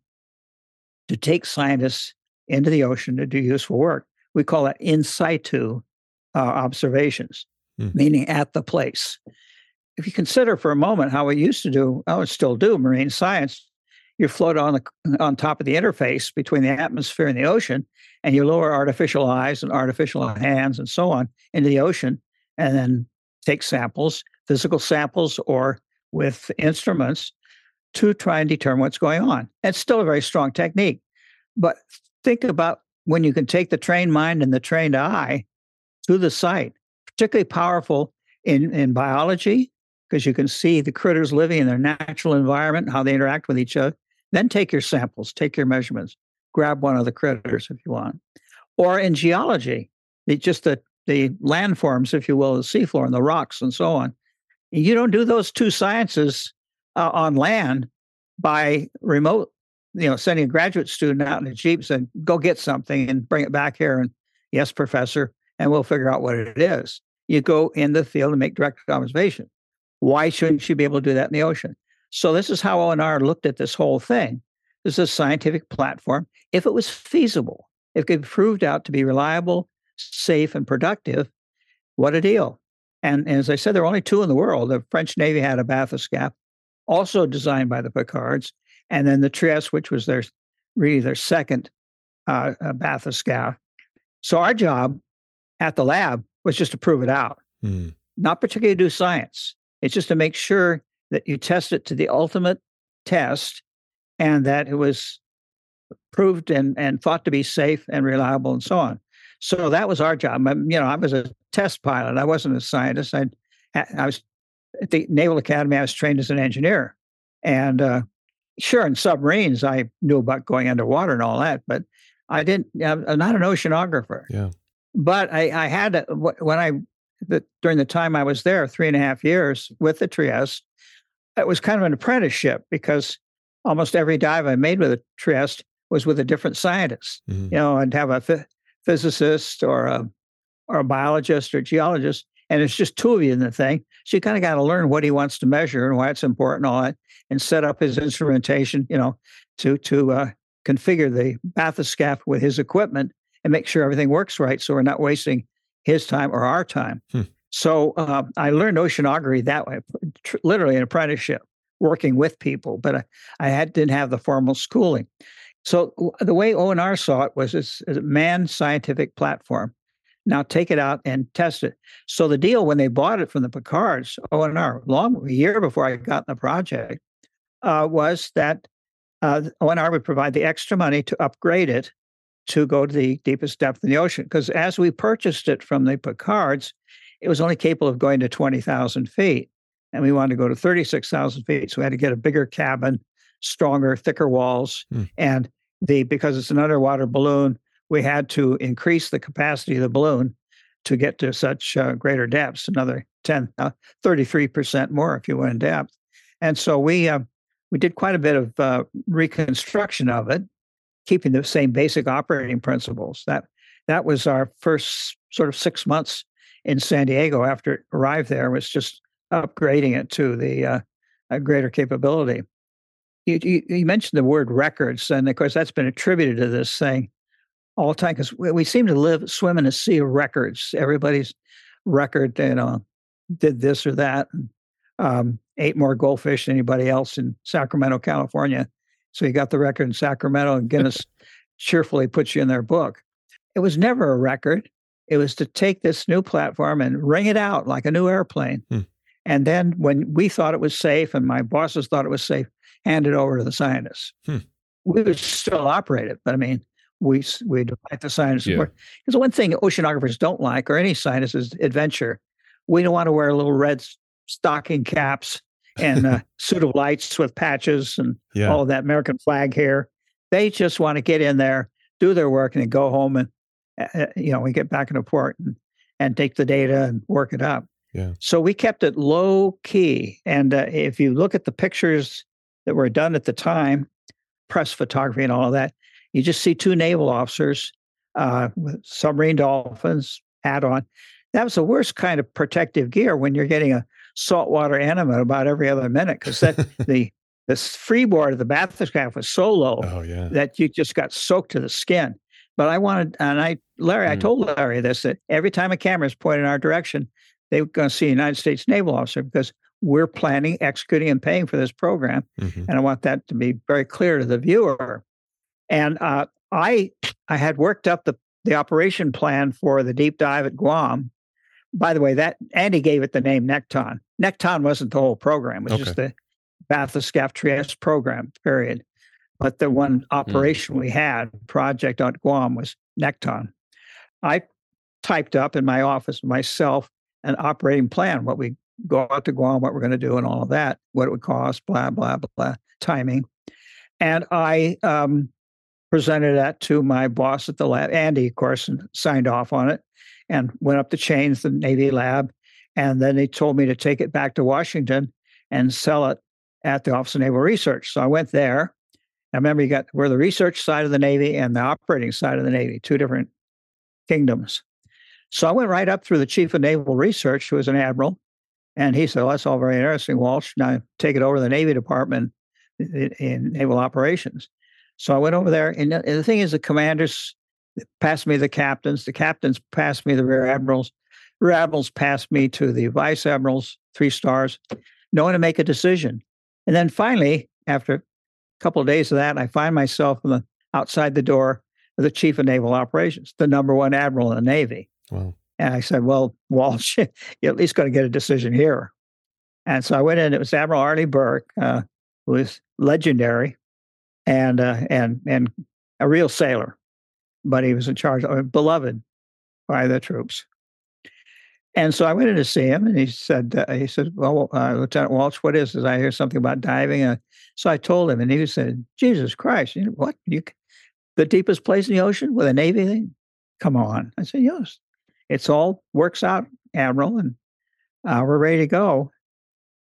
to take scientists into the ocean to do useful work. We call that in situ uh, observations, Hmm. meaning at the place. If you consider for a moment how we used to do, I would still do marine science, you float on the on top of the interface between the atmosphere and the ocean, and you lower artificial eyes and artificial hands and so on into the ocean, and then take samples, physical samples, or with instruments to try and determine what's going on. It's still a very strong technique, but think about when you can take the trained mind and the trained eye to the site, particularly powerful in, in biology, because you can see the critters living in their natural environment, how they interact with each other. Then take your samples, take your measurements, grab one of the critters if you want. Or in geology, just the, the landforms, if you will, the seafloor and the rocks and so on. You don't do those two sciences uh, on land by remote, you know, sending a graduate student out in a jeep saying, go get something and bring it back here. And yes, professor, and we'll figure out what it is. You go in the field and make direct observation. Why shouldn't you be able to do that in the ocean? So this is how ONR looked at this whole thing. This is a scientific platform. If it was feasible, if it could be proved out to be reliable, safe, and productive, what a deal. And, and as I said, there are only two in the world. The French Navy had a bathyscaphe, also designed by the Piccards, and then the Trieste, which was their really their second uh, uh. So our job at the lab was just to prove it out, Hmm. not particularly to do science. It's just to make sure that you test it to the ultimate test and that it was proved and, and thought to be safe and reliable and so on. So that was our job. I- you know, I was a test pilot. I wasn't a scientist. I, I was at the Naval Academy. I was trained as an engineer, and uh, sure, in submarines, I knew about going underwater and all that, but I didn't. I'm not an oceanographer. Yeah. But I, I had when I the, during the time I was there, three and a half years with the Trieste, it was kind of an apprenticeship because almost every dive I made with a Trieste was with a different scientist. Mhm. You know, I'd have a phy- physicist or a or a biologist or geologist, and it's just two of you in the thing. So you kind of got to learn what he wants to measure and why it's important, all that, and set up his instrumentation. You know, to to uh, configure the bathyscaphe with his equipment and make sure everything works right, so we're not wasting his time or our time. Hmm. So uh, I learned oceanography that way, tr- literally an apprenticeship, working with people. But I, I had didn't have the formal schooling. So the way ONR saw it was it's a manned scientific platform. Now take it out and test it. So the deal when they bought it from the Piccards, ONR, long a year before I got in the project, uh, was that uh, ONR would provide the extra money to upgrade it to go to the deepest depth in the ocean. Because as we purchased it from the Piccards, it was only capable of going to 20,000 feet. And we wanted to go to 36,000 feet. So we had to get a bigger cabin, stronger, thicker walls. Hmm. And the because it's an underwater balloon, we had to increase the capacity of the balloon to get to such uh, greater depths, another 10, uh, 33% more if you went in depth. And so we uh, we did quite a bit of uh, reconstruction of it, keeping the same basic operating principles. That that was our first sort of six months in San Diego after it arrived there was just upgrading it to the uh, a greater capability. You, you, you mentioned the word records, and of course that's been attributed to this thing all the time because we, we seem to live swim in a sea of records. Everybody's record, you know, did this or that, and, um, ate more goldfish than anybody else in Sacramento, California. So you got the record in Sacramento, and Guinness cheerfully puts you in their book. It was never a record. It was to take this new platform and ring it out like a new airplane. Hmm. And then when we thought it was safe and my bosses thought it was safe, hand it over to the scientists. Hmm. We would still operate it, but I mean, we we invite the scientists. Yeah. Because one thing oceanographers don't like, or any scientist, is adventure. We don't want to wear little red stocking caps and uh, suit of lights with patches and Yeah. all of that American flag here. They just want to get in there, do their work, and then go home and uh, you know we get back into port and and take the data and work it up. Yeah. So we kept it low key, and uh, if you look at the pictures that were done at the time, press photography and all of that, you just see two naval officers uh, with submarine dolphins hat on. That was the worst kind of protective gear when you're getting a saltwater enema about every other minute because that the the freeboard of the bathyscaphe was so low oh yeah. that you just got soaked to the skin. But I wanted, and I, Larry, I Mm. told Larry this that every time a camera is pointed in our direction, they were going to see a United States naval officer because we're planning, executing, and paying for this program. Mhm. And I want that to be very clear to the viewer. And uh, I, I had worked up the the operation plan for the deep dive at Guam. By the way, that Andy gave it the name Nekton. Nekton wasn't the whole program; it was just the Bathyscaphe Trieste program. Period. But the one operation we had, project on Guam, was Nekton. I typed up in my office myself an operating plan, what we go out to Guam, what we're going to do, and all of that, what it would cost, blah blah blah, timing, and I um, presented that to my boss at the lab, Andy, of course, and signed off on it, and went up the chains, the Navy lab, and then they told me to take it back to Washington and sell it at the Office of Naval Research. So I went there. I remember you got we're the research side of the Navy and the operating side of the Navy, two different kingdoms. So I went right up through the chief of naval research, who was an admiral, and he said, well, "That's all very interesting, Walsh. Now take it over to the Navy Department in, in naval operations." So I went over there, and the, and the thing is, the commanders passed me the captains, the captains passed me the rear admirals, rear admirals passed me to the vice admirals, three stars. No one to make a decision, and then finally, after a couple of days of that, I find myself in the, outside the door of the chief of naval operations, the number one admiral in the Navy. Wow. And I said, Well, Walsh, you're at least going to get a decision here. And so I went in, it was Admiral Arleigh Burke, uh, who was legendary and, uh, and, and a real sailor, but he was in charge, uh, beloved by the troops. And so I went in to see him, and he said, uh, "He said, well, uh, Lieutenant Walsh, what is this? I hear something about diving." Uh, so I told him, and he said, "Jesus Christ, you know, what? You the deepest place in the ocean with a Navy thing? Come on!" I said, "Yes, it's all works out, Admiral, and uh, we're ready to go."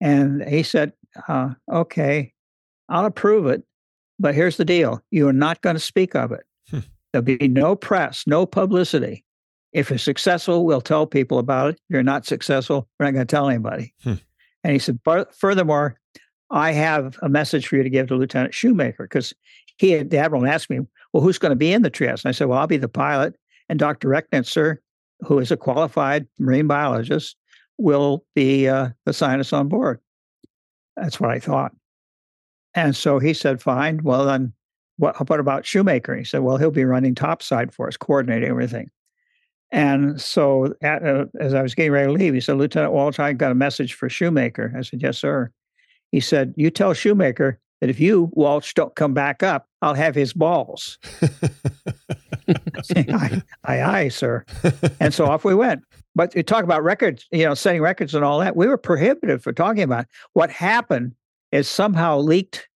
And he said, uh, "Okay, I'll approve it, but here's the deal: you are not going to speak of it. Hmm. There'll be no press, no publicity. If you're successful, we'll tell people about it. If you're not successful, we're not going to tell anybody." Hmm. And he said, "Furthermore, I have a message for you to give to Lieutenant Shumaker because he had the admiral asked me, well, who's going to be in the Trieste? And I said, well, I'll be the pilot, and Dr. Rechnitzer, who is a qualified marine biologist, will be uh, assign us on board. That's what I thought. And so he said, fine. Well, then what, what about Shumaker? He said, well, he'll be running topside for us, coordinating everything. And so at, uh, as I was getting ready to leave, he said, Lieutenant Walsh, I got a message for Shumaker. I said, yes, sir. He said, you tell Shumaker that if you, Walsh, don't come back up, I'll have his balls. aye, aye, aye, sir. And so off we went. But you talk about records, you know, setting records and all that. We were prohibited for talking about it. what happened. Is somehow leaked,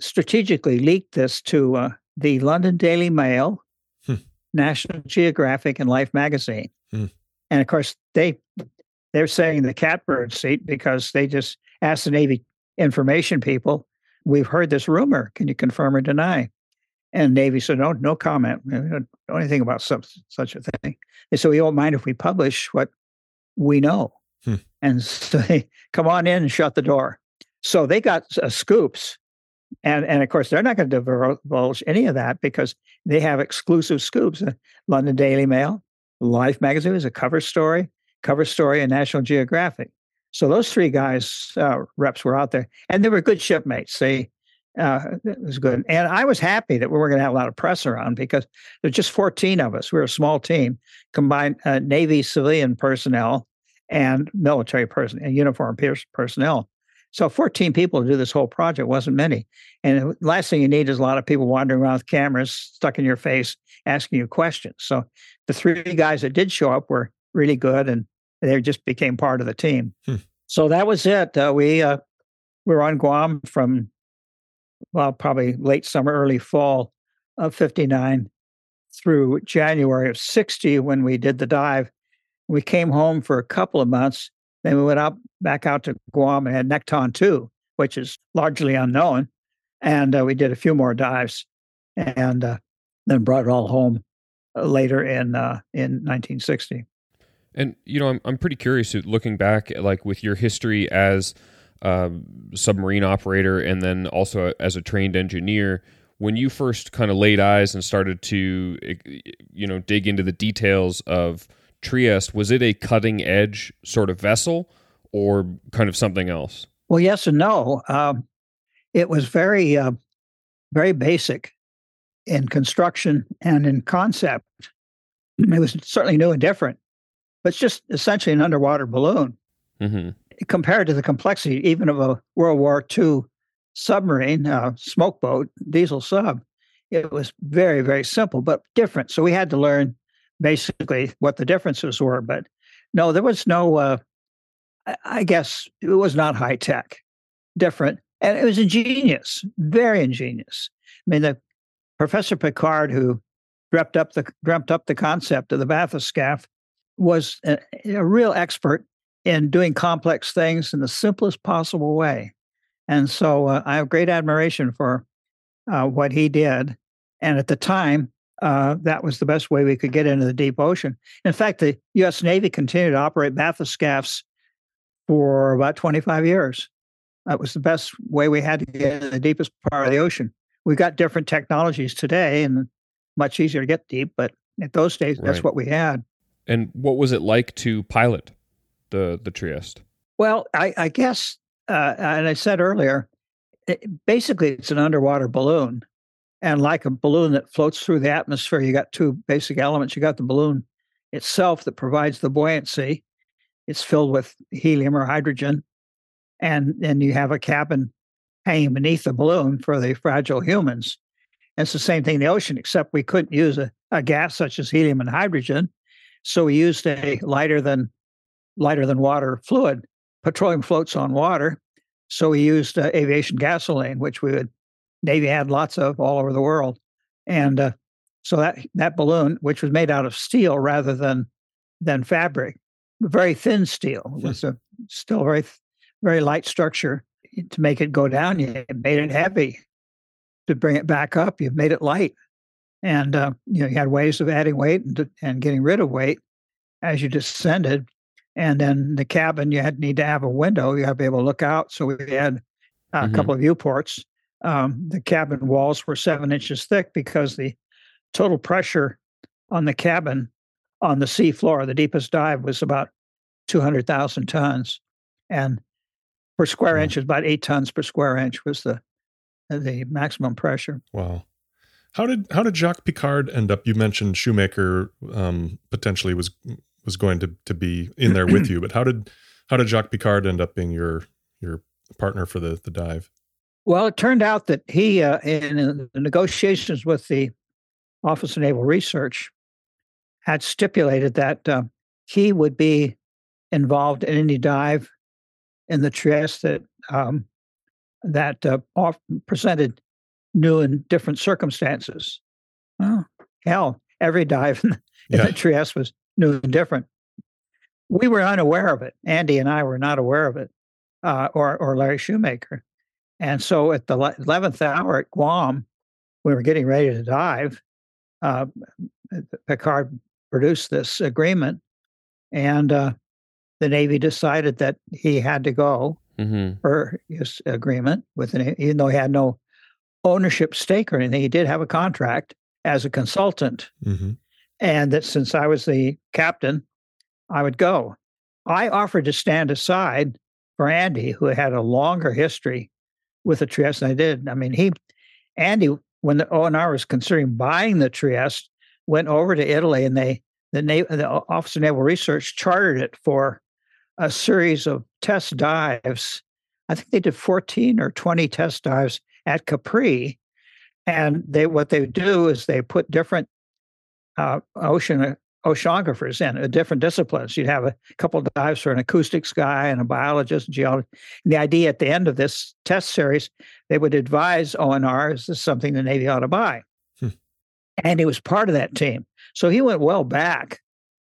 strategically leaked this to uh, the London Daily Mail, Hmm. National Geographic, and Life magazine. Hmm. And of course, they they're saying the catbird seat because they just asked the Navy information people, "We've heard this rumor. Can you confirm or deny?" And Navy said, no, no comment. We don't know anything about such, such a thing. They said, we don't mind if we publish what we know. Hmm. And so they come on in and shut the door. So they got uh, scoops. And, and of course, they're not going to divulge any of that because they have exclusive scoops. London Daily Mail, Life magazine is a cover story, cover story in National Geographic. So those three guys, uh, reps, were out there, and they were good shipmates. They uh, it was good. And I was happy that we were going to have a lot of press around because there's just 14 of us. We are a small team, combined uh, Navy civilian personnel and military person and uniform personnel. So 14 people to do this whole project wasn't many. And the last thing you need is a lot of people wandering around with cameras stuck in your face, asking you questions. So the three guys that did show up were really good and they just became part of the team. Hmm. So that was it. Uh, we uh, we were on Guam from well, probably late summer, early fall of 59 through January of 60 when we did the dive. We came home for a couple of months. Then we went up back out to Guam and had Nekton 2, which is largely unknown. And uh, we did a few more dives and uh, then brought it all home uh, later in uh, in 1960. And you know, I'm I'm pretty curious looking back, like with your history as a submarine operator, and then also as a trained engineer. when you first kind of laid eyes and started to you know dig into the details of Trieste, was it a cutting edge sort of vessel or kind of something else? Well, yes and no. Um, it was very, uh, very basic in construction and in concept. It was certainly new and different, but it's just essentially an underwater balloon. Mm-hmm. Compared to the complexity, even of a World War II submarine, uh, smoke boat, diesel sub, it was very, very simple, but different. So we had to learn basically what the differences were. But no, there was no, uh, I guess it was not high tech, different. And it was ingenious, very ingenious. I mean, the Professor Piccard, who dreamt up the dreamt up the concept of the bathyscaphe, was a, a real expert in doing complex things in the simplest possible way. And so uh, I have great admiration for uh, what he did. And at the time, uh, that was the best way we could get into the deep ocean. In fact, the U.S. Navy continued to operate bathyscaphs for about 25 years. That was the best way we had to get into the deepest part of the ocean. We've got different technologies today and much easier to get deep, but at those days, right. that's what we had. And what was it like to pilot the the Trieste? Well, I, I guess, uh, and I said earlier, it, basically it's an underwater balloon. And like a balloon that floats through the atmosphere, you got two basic elements. You got the balloon itself that provides the buoyancy. It's filled with helium or hydrogen. And then you have a cabin hanging beneath the balloon for the fragile humans. And it's the same thing in the ocean, except we couldn't use a, a gas such as helium and hydrogen. So we used a lighter than lighter than water fluid. Petroleum floats on water. So we used uh, aviation gasoline, which we would Navy had lots of all over the world. And uh, so that that balloon, which was made out of steel rather than than fabric, very thin steel, was a still very very light structure. To make it go down, you made it heavy. To bring it back up, you made it light. And uh, you know you had ways of adding weight and, and getting rid of weight as you descended. And then the cabin, you had need to have a window. You had to be able to look out. So we had a mm-hmm. couple of viewports um, the cabin walls were seven inches thick because the total pressure on the cabin on the sea floor, the deepest dive, was about 200,000 tons. And per square wow. inch is about eight tons per square inch was the the maximum pressure. Wow. How did how did Jacques Piccard end up? You mentioned Shumaker um, potentially was was going to to be in there with you, but how did how did Jacques Piccard end up being your your partner for the the dive? Well, it turned out that he, uh, in the negotiations with the Office of Naval Research, had stipulated that uh, he would be involved in any dive in the Trieste that um, that uh, off- presented new and different circumstances. Oh, hell, every dive in the, yeah. in the Trieste was new and different. We were unaware of it. Andy and I were not aware of it, uh, or or Larry Shumaker. And so at the 11th hour at Guam, we were getting ready to dive. Uh, Piccard produced this agreement, and uh, the Navy decided that he had to go mm-hmm. for his agreement with an, even though he had no ownership stake or anything. He did have a contract as a consultant, mm-hmm. and that since I was the captain, I would go. I offered to stand aside for Andy, who had a longer history with the Trieste. I did. I mean, he, Andy, when the ONR was considering buying the Trieste, went over to Italy and they, the, Na- the Office of Naval Research chartered it for a series of test dives. I think they did 14 or 20 test dives at Capri. And they what they do is they put different uh, ocean oceanographers in uh, different disciplines. You'd have a couple of dives for an acoustics guy and a biologist and geologist. And the idea at the end of this test series, they would advise ONR, is this something the Navy ought to buy? Hmm. And he was part of that team. So he went well back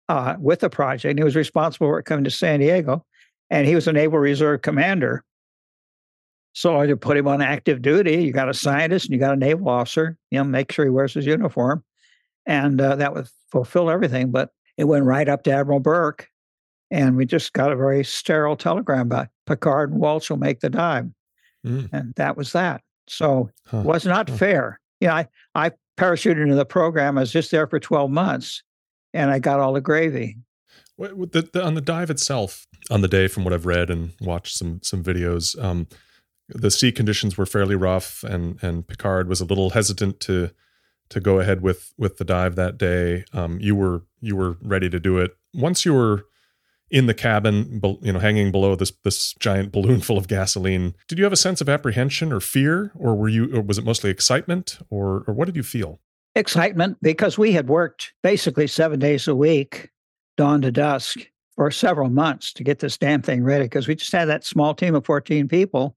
uh, with the project. He was responsible for coming to San Diego. And he was a Naval Reserve commander. So I had to put him on active duty. You got a scientist and you got a naval officer, you know, make sure he wears his uniform and uh, that would fulfill everything. But it went right up to Admiral Burke, and we just got a very sterile telegram back. Piccard and Walsh will make the dive, mm. and that was that. So huh. it was not huh. fair. you know, I, I parachuted into the program. I was just there for 12 months and I got all the gravy. The, the, on the dive itself, on the day, from what I've read and watched some some videos, um, the sea conditions were fairly rough, and and Piccard was a little hesitant to to go ahead with with the dive that day. Um, you were you were ready to do it. Once you were in the cabin, you know, hanging below this this giant balloon full of gasoline, did you have a sense of apprehension or fear, or were you, or was it mostly excitement, or or what did you feel? Excitement, because we had worked basically seven days a week, dawn to dusk, for several months to get this damn thing ready. Because we just had that small team of fourteen people,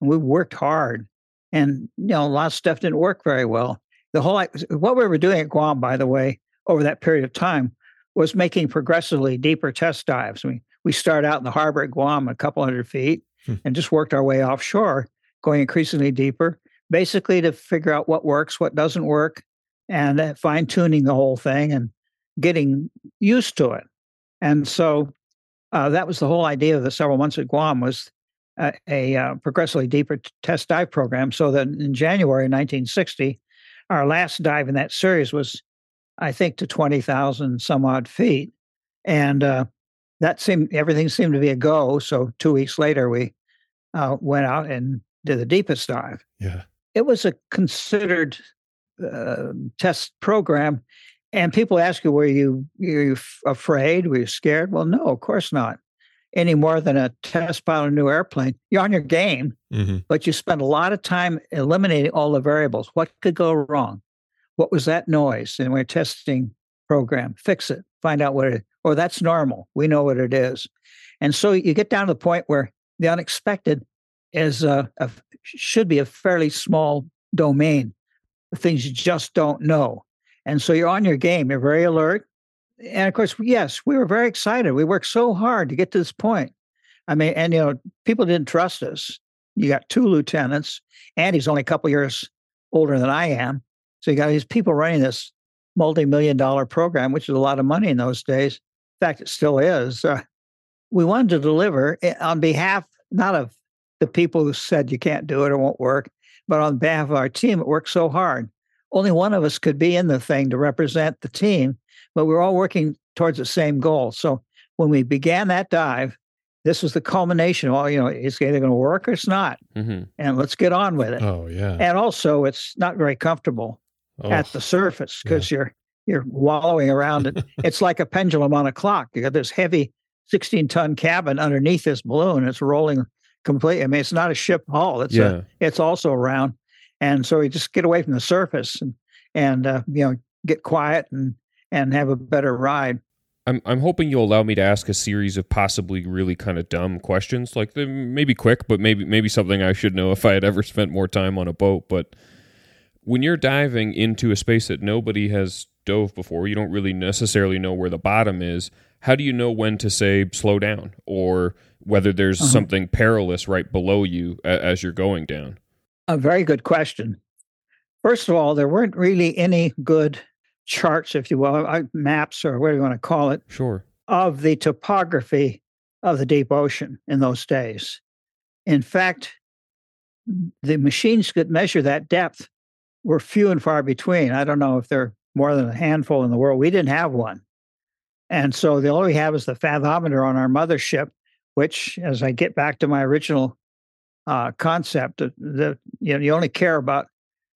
and we worked hard, and you know, a lot of stuff didn't work very well the whole what we were doing at Guam, by the way, over that period of time, was making progressively deeper test dives. We we started out in the harbor at Guam, a couple hundred feet, hmm. and just worked our way offshore, going increasingly deeper, basically to figure out what works, what doesn't work, and fine tuning the whole thing and getting used to it. And so uh, that was the whole idea of the several months at Guam was a, a uh, progressively deeper t- test dive program. So that in January 1960, our last dive in that series was, I think, to 20,000 some odd feet. And uh, that seemed, everything seemed to be a go. So two weeks later, we uh, went out and did the deepest dive. Yeah. It was a considered uh, test program. And people ask you, were you, were you afraid? Were you scared? Well, no, of course not any more than a test pilot a new airplane. You're on your game, mm-hmm. but you spend a lot of time eliminating all the variables. What could go wrong? What was that noise? And we're testing program. Fix it. Find out what it. Or that's normal. We know what it is. And so you get down to the point where the unexpected is a, a should be a fairly small domain. The things you just don't know. And so you're on your game. You're very alert and of course, yes, we were very excited. We worked so hard to get to this point. I mean, and you know, people didn't trust us. You got two lieutenants, and he's only a couple years older than I am. So you got these people running this multi-million dollar program, which is a lot of money in those days. In fact, it still is. Uh, we wanted to deliver eh, on behalf not of the people who said you can't do it or won't work, but on behalf of our team. It worked so hard. Only one of us could be in the thing to represent the team but we are all working towards the same goal. So when we began that dive, this was the culmination. Well, you know, it's either going to work or it's not, mm-hmm. and let's get on with it. Oh yeah. And also, it's not very comfortable oh, at the surface because yeah. you're you're wallowing around it. it's like a pendulum on a clock. You got this heavy 16 ton cabin underneath this balloon. It's rolling completely. I mean, it's not a ship hull. It's yeah. a, it's also around, and so you just get away from the surface and and uh, you know get quiet and and have a better ride. I'm I'm hoping you'll allow me to ask a series of possibly really kind of dumb questions, like maybe quick, but maybe maybe something I should know if I had ever spent more time on a boat. But when you're diving into a space that nobody has dove before, you don't really necessarily know where the bottom is. How do you know when to say slow down, or whether there's uh-huh. something perilous right below you as you're going down? A very good question. First of all, there weren't really any good charts, if you will, uh, maps or whatever you want to call it. Sure. Of the topography of the deep ocean in those days. In fact, the machines that measure that depth were few and far between. I don't know if there are more than a handful in the world. We didn't have one. And so the only we have is the fathometer on our mothership, which, as I get back to my original uh, concept, that you, know, you only care about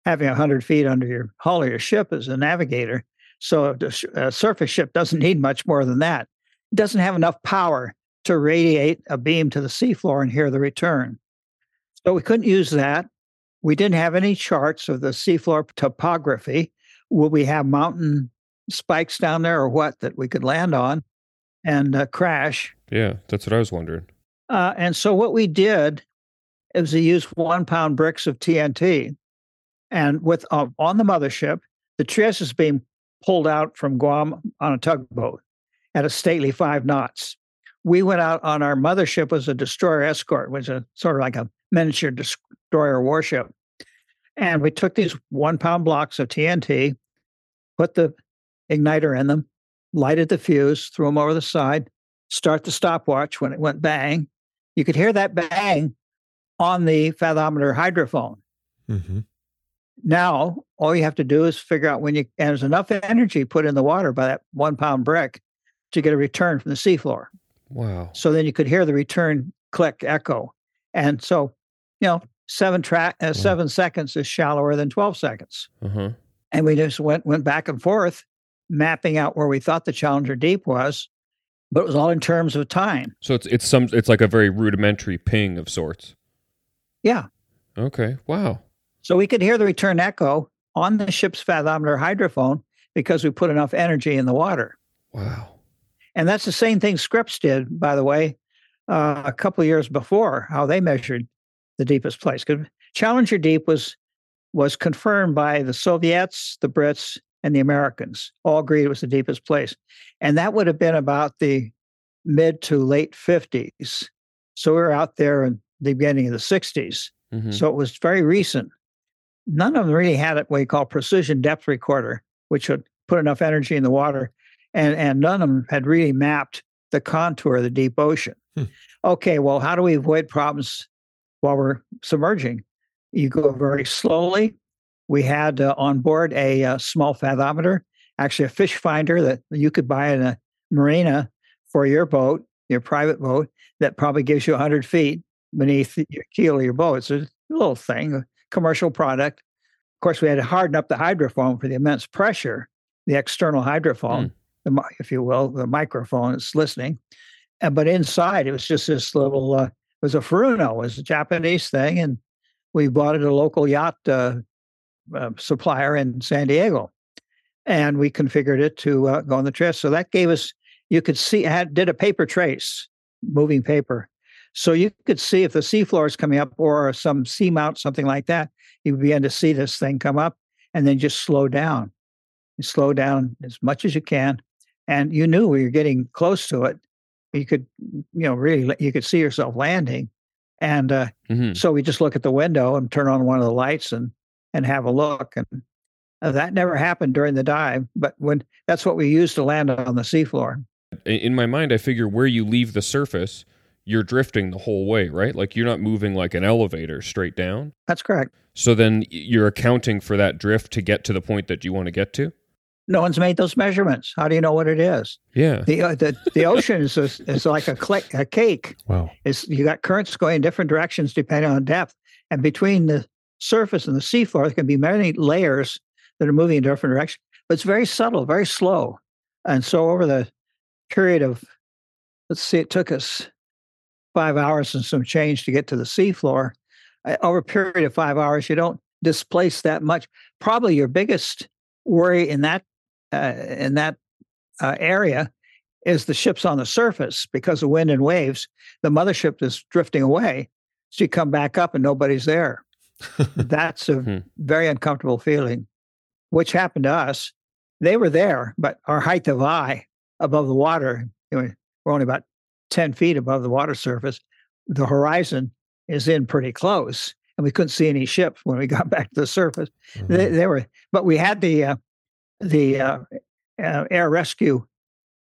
having 100 feet under your hull of your ship as a navigator. So a surface ship doesn't need much more than that. It doesn't have enough power to radiate a beam to the seafloor and hear the return. So we couldn't use that. We didn't have any charts of the seafloor topography. Will we have mountain spikes down there or what that we could land on and uh, crash? Yeah, that's what I was wondering. Uh, and so what we did is we used one pound bricks of TNT and with uh, on the mothership, the Trieste is being pulled out from Guam on a tugboat at a stately five knots. We went out on our mothership was a destroyer escort, which is sort of like a miniature destroyer warship. And we took these one pound blocks of TNT, put the igniter in them, lighted the fuse, threw them over the side, start the stopwatch when it went bang. You could hear that bang on the fathometer hydrophone. Mm-hmm. now all you have to do is figure out when you and there's enough energy put in the water by that one pound brick to get a return from the seafloor. Wow. So then you could hear the return click echo. And so, you know, seven track uh, seven seconds is shallower than 12 seconds. Uh-huh. And we just went went back and forth, mapping out where we thought the Challenger Deep was, but it was all in terms of time. So it's it's some it's like a very rudimentary ping of sorts. Yeah. Okay. Wow. So we could hear the return echo on the ship's fathometer hydrophone because we put enough energy in the water. Wow. And that's the same thing Scripps did, by the way, uh, a couple of years before, how they measured the deepest place. Because Challenger Deep was was confirmed by the Soviets, the Brits, and the Americans. All agreed it was the deepest place, and that would have been about the mid to late fifties. So we were out there in the beginning of the 60s. Mhm. So it was very recent. None of them really had what we call precision depth recorder, which would put enough energy in the water, and and none of them had really mapped the contour of the deep ocean. Hmm. Okay, well, how do we avoid problems while we're submerging? You go very slowly. We had uh, on board a, uh small fathometer, actually a fish finder that you could buy in a marina for your boat, your private boat, that probably gives you 100 feet beneath your keel of your boat. It's a little thing, a commercial product. Of course, we had to harden up the hydrophone for the immense pressure, the external hydrophone, the, if you will, the microphone is listening. And, but inside, it was just this little, uh, it was a Furuno, it was a Japanese thing. And we bought it at a local yacht uh, uh, supplier in San Diego. And we configured it to uh, go on the trip. So that gave us, you could see, had did a paper trace, moving paper. So you could see if the seafloor is coming up or some seamount, something like that, you begin to see this thing come up and then just slow down. You slow down as much as you can. And you knew when you're getting close to it, you could, you know, really, you could see yourself landing. And uh, Mhm. so we just look at the window and turn on one of the lights and and have a look. And uh, that never happened during the dive, but when that's what we used to land on the seafloor. In my mind, I figure where you leave the surface, you're drifting the whole way, right? Like you're not moving like an elevator straight down. That's correct. So then you're accounting for that drift to get to the point that you want to get to. No one's made those measurements. How do you know what it is? Yeah. The uh, the, the ocean is a, is like a click a cake. Wow. It's you got currents going in different directions depending on depth, and between the surface and the seafloor, there can be many layers that are moving in different directions. But it's very subtle, very slow, and so over the period of let's see, it took us five hours and some change to get to the seafloor. Uh, Over a period of five hours, you don't displace that much. Probably your biggest worry in that uh, in that uh, area is the ships on the surface because of wind and waves. The mothership is drifting away, so you come back up and nobody's there. That's a Hmm. very uncomfortable feeling, which happened to us. They were there, but our height of eye above the water, you know, we're only about 10 feet above the water surface. The horizon is in pretty close, and we couldn't see any ships when we got back to the surface. They, Mhm. they were, but we had the uh, the uh, uh, air rescue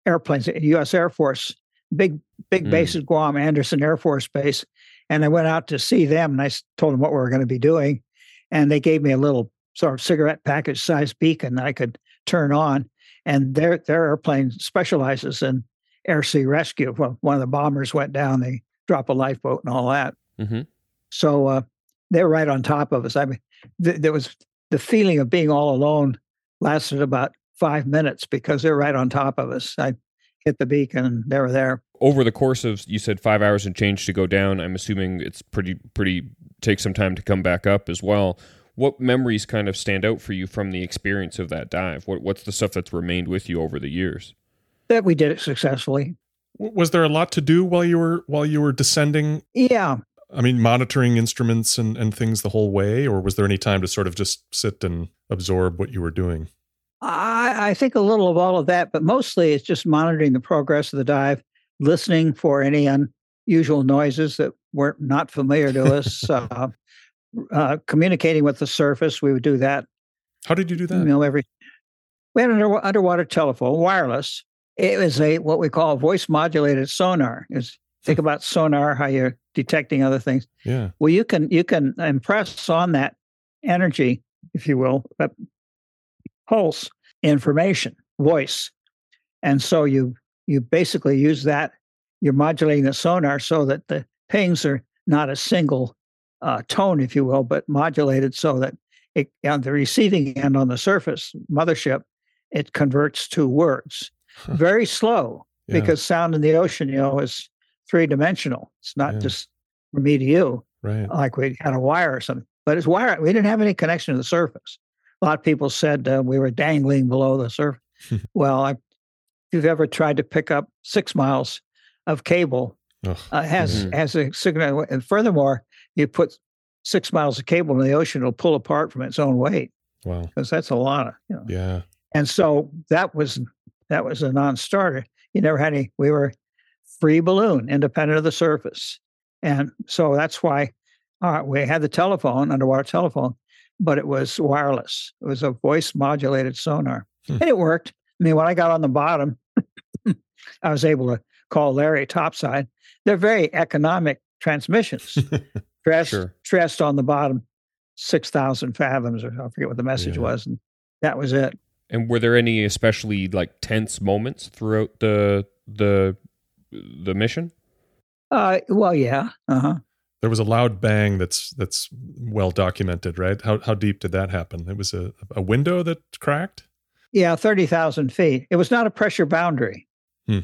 airplanes, U.S. Air Force, big big Mm. base at Guam, Andersen Air Force Base, and I went out to see them, and I told them what we were going to be doing, and they gave me a little sort of cigarette package sized beacon that I could turn on, and their their airplane specializes in air sea rescue. Well, one of the bombers went down, they drop a lifeboat and all that. Mhm. So uh, they were right on top of us. I mean, th- there was the feeling of being all alone lasted about five minutes because they're right on top of us. I hit the beacon and they were there. Over the course of you said five hours and change to go down. I'm assuming it's pretty pretty takes some time to come back up as well. What memories kind of stand out for you from the experience of that dive? What what's the stuff that's remained with you over the years? That we did it successfully. Was there a lot to do while you were while you were descending? Yeah, I mean, monitoring instruments and, and things the whole way, or was there any time to sort of just sit and absorb what you were doing? I, I think a little of all of that, but mostly it's just monitoring the progress of the dive, listening for any unusual noises that were not not familiar to us, uh, uh, communicating with the surface. We would do that How did you do that? you know every we had an underwater telephone wireless it was a what we call voice modulated sonar is think about sonar how you're detecting other things Yeah. well you can you can impress on that energy if you will, that pulse information, voice. And so you you basically use that. You're modulating the sonar so that the pings are not a single uh, tone, if you will, but modulated so that it, on the receiving end on the surface mothership, it converts to words. Huh. Very slow yeah. because sound in the ocean, you know, is three dimensional. It's not yeah. just from me to you, right? Like we had a wire or something, but it's wire. We didn't have any connection to the surface. A lot of people said uh, we were dangling below the surface. well, I, if you've ever tried to pick up six miles of cable, oh. uh, has mm-hmm. has a signal, and furthermore, you put six miles of cable in the ocean, it'll pull apart from its own weight. Wow, because that's a lot of you know. Yeah, and so that was that was a non-starter. You never had any. We were free balloon, independent of the surface, and so that's why uh, we had the telephone, underwater telephone, but it was wireless. It was a voice modulated sonar, hmm. and it worked. I mean, when I got on the bottom, I was able to call Larry topside. They're very economic transmissions. Trieste, sure. Trieste on the bottom, six thousand fathoms, or I forget what the message yeah. was, and that was it. And were there any especially like tense moments throughout the the the mission? Uh, well, yeah. Uh huh. There was a loud bang that's that's well documented, right? How how deep did that happen? It was a a window that cracked. Yeah, thirty thousand feet. It was not a pressure boundary. Hmm.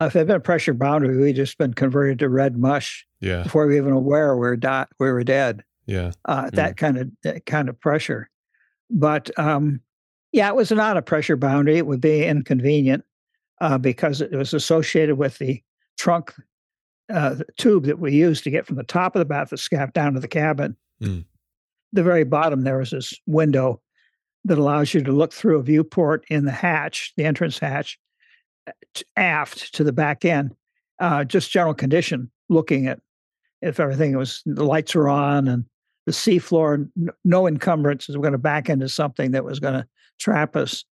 If it had been a pressure boundary, we'd just been converted to red mush. Yeah. Before we even aware we were di- we were dead. Yeah. Uh, that kind of that kind of pressure, but um, yeah, it was not a pressure boundary. It would be inconvenient uh, because it was associated with the trunk uh, the tube that we used to get from the top of the bathyscaphe down to the cabin. Mm. The very bottom there is this window that allows you to look through a viewport in the hatch, the entrance hatch, uh, aft to the back end. Uh, just general condition, looking at if everything was the lights are on and the seafloor, no encumbrances. We're going to back into something that was going to trap us.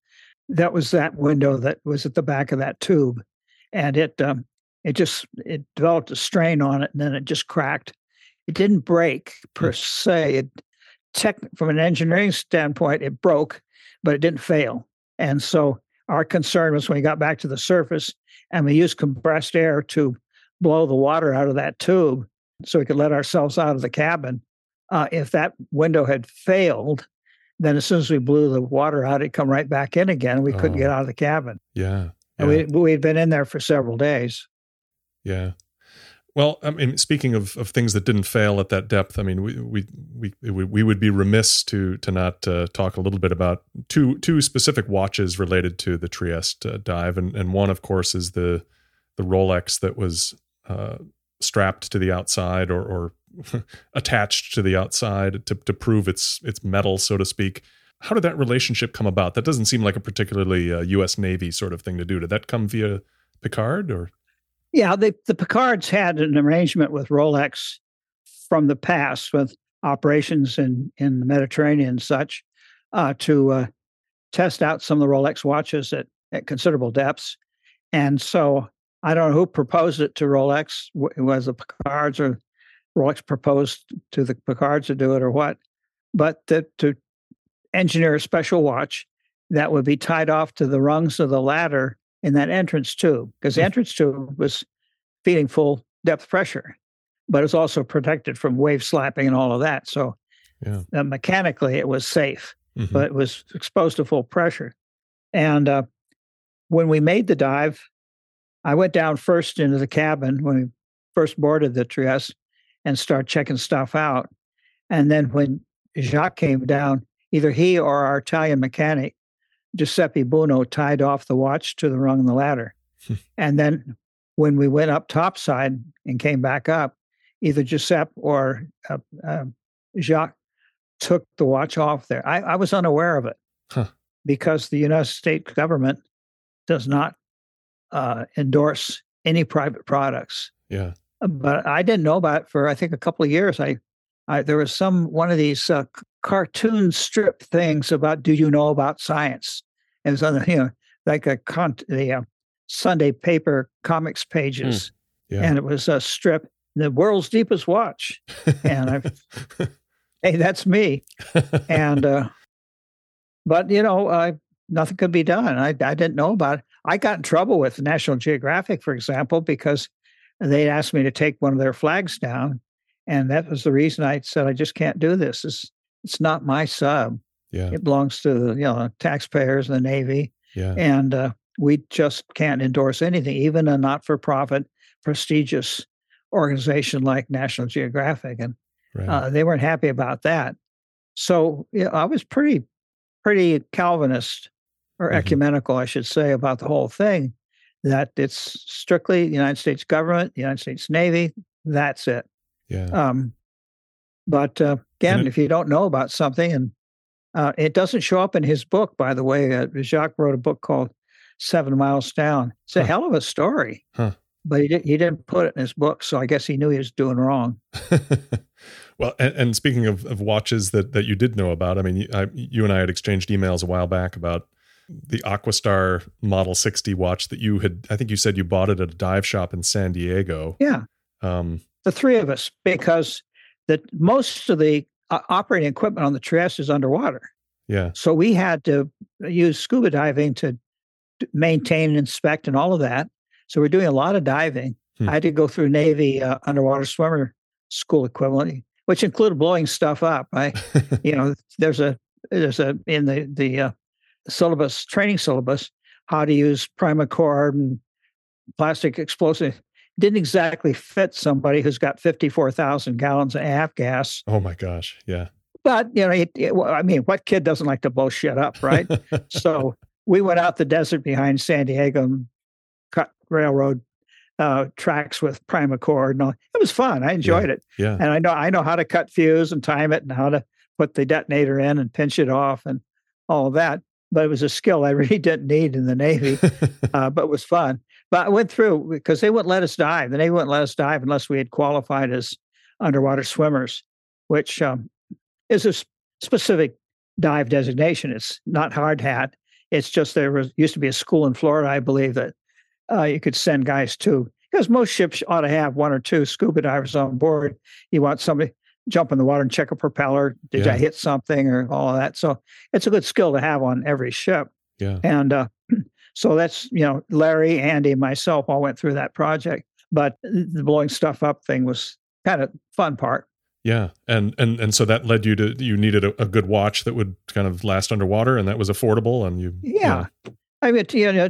That was that window that was at the back of that tube, and it um, it just it developed a strain on it, and then it just cracked. It didn't break per hmm. se. It tech from an engineering standpoint, it broke, but it didn't fail. And so our concern was when we got back to the surface and we used compressed air to blow the water out of that tube so we could let ourselves out of the cabin. Uh, if that window had failed, then as soon as we blew the water out, it come right back in again. We couldn't get oh. out of the cabin. Yeah. And we we'd been in there for several days. Yeah. Well, I mean, speaking of, of things that didn't fail at that depth, I mean, we we we we would be remiss to to not uh, talk a little bit about two two specific watches related to the Trieste uh, dive, and and one, of course, is the the Rolex that was uh, strapped to the outside or, or attached to the outside to, to prove its its metal, so to speak. How did that relationship come about? That doesn't seem like a particularly uh, U.S. Navy sort of thing to do. Did that come via Piccard or? Yeah, the the Piccards had an arrangement with Rolex from the past with operations in in the Mediterranean and such uh, to uh, test out some of the Rolex watches at at considerable depths, and so I don't know who proposed it to Rolex. Was the Piccards or Rolex proposed to the Piccards to do it or what, but to, to engineer a special watch that would be tied off to the rungs of the ladder in that entrance tube, because the hmm. entrance tube was feeding full depth pressure, but it's also protected from wave slapping and all of that. So yeah. uh, mechanically, it was safe, mm-hmm. but it was exposed to full pressure. And uh, when we made the dive, I went down first into the cabin when we first boarded the Trieste and start checking stuff out. And then when Jacques came down, either he or our Italian mechanic, Giuseppe Buono, tied off the watch to the rung of the ladder. And then when we went up topside and came back up, either Giuseppe or uh, uh, Jacques took the watch off there. I, I was unaware of it huh. because the United States government does not uh, endorse any private products. Yeah but I didn't know about it for I think a couple of years. I, I there was some one of these uh, cartoon strip things about do you know about science? And it was on the you know like a con the uh, Sunday paper comics pages, hmm. yeah. and it was a strip, the world's deepest watch, and I, hey, that's me, and uh, but you know, uh, nothing could be done. I, I didn't know about it. I got in trouble with National Geographic, for example, because they asked me to take one of their flags down, and that was the reason I said I just can't do this. It's it's not my sub. Yeah. It belongs to the you know taxpayers and the Navy, Yeah. and uh, we just can't endorse anything, even a not-for-profit, prestigious organization like National Geographic, and Right. uh, they weren't happy about that. So yeah, I was pretty, pretty Calvinist or Mhm. ecumenical, I should say, about the whole thing. That it's strictly the United States government, the United States Navy. That's it. yeah. Um, but uh, again, it- if you don't know about something, and uh, it doesn't show up in his book, by the way, uh, Jacques wrote a book called Seven Miles Down. It's a Huh. hell of a story, Huh. but he, did, he didn't put it in his book, so I guess he knew he was doing wrong. well, and, and speaking of, of watches that, that you did know about, I mean, you, I, you and I had exchanged emails a while back about the Aquastar Model 60 watch that you had. I think you said you bought it at a dive shop in San Diego. Yeah, Um, the three of us, because that most of the uh, operating equipment on the Trieste is underwater. yeah, So we had to use scuba diving to maintain and inspect and all of that. So we're doing a lot of diving. Hmm. I had to go through Navy uh, underwater swimmer school equivalent, which included blowing stuff up. I, you know, there's a there's a in the the uh, syllabus training syllabus how to use primacord and plastic explosive. Didn't exactly fit somebody who's got fifty four thousand gallons of AF gas. oh my gosh. Yeah. But you know, it, it, I mean, what kid doesn't like to blow shit up, right? so we went out the desert behind San Diego and cut railroad uh, tracks with primacord and all. It was fun. I enjoyed it, yeah. and I know I know how to cut fuse and time it and how to put the detonator in and pinch it off and all of that. But it was a skill I really didn't need in the Navy, uh, but it was fun. But I went through because they wouldn't let us dive. The Navy wouldn't let us dive unless we had qualified as underwater swimmers, which um, is a specific dive designation. It's not hard hat. It's just there was used to be a school in Florida, I believe, that uh, you could send guys to because most ships ought to have one or two scuba divers on board. You want somebody jump in the water and check a propeller. Did Yeah. I hit something or all of that? So it's a good skill to have on every ship. yeah. And uh, so that's, you know, Larry, Andy, and myself all went through that project. But the blowing stuff up thing was kind of fun part. Yeah, and and and so that led you to you needed a, a good watch that would kind of last underwater, and that was affordable, and you Yeah. I mean, you know,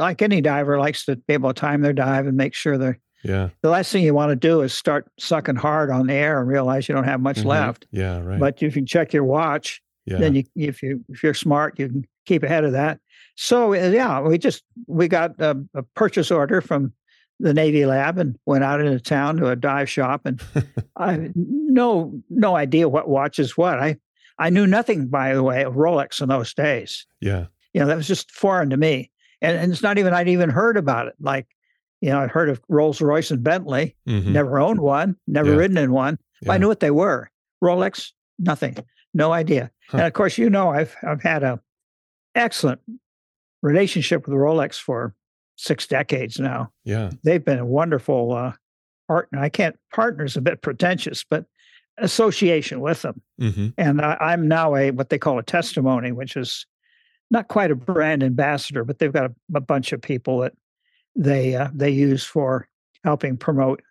like any diver likes to be able to time their dive and make sure they're yeah the last thing you want to do is start sucking hard on the air and realize you don't have much Mhm. left. yeah right But if you check your watch, yeah then you if you if you're smart, you can keep ahead of that. So uh, yeah, we just we got a, a purchase order from the Navy lab and went out into town to a dive shop and I no no idea what watch is what. I I knew nothing by the way of Rolex in those days. yeah You know, that was just foreign to me. And, and it's not even I'd even heard about it. Like, you know, I'd heard of Rolls Royce and Bentley, Mhm. never owned one, never Yeah. ridden in one. yeah. I knew what they were. Rolex, nothing, no idea. Huh. And of course, you know, I've I've had a excellent relationship with Rolex for six decades now. yeah They've been a wonderful uh, partner. I can't partner's a bit pretentious, but association with them. hmm And I, I'm now a what they call a testimonee, which is not quite a brand ambassador, but they've got a, a bunch of people that they uh, they use for helping promote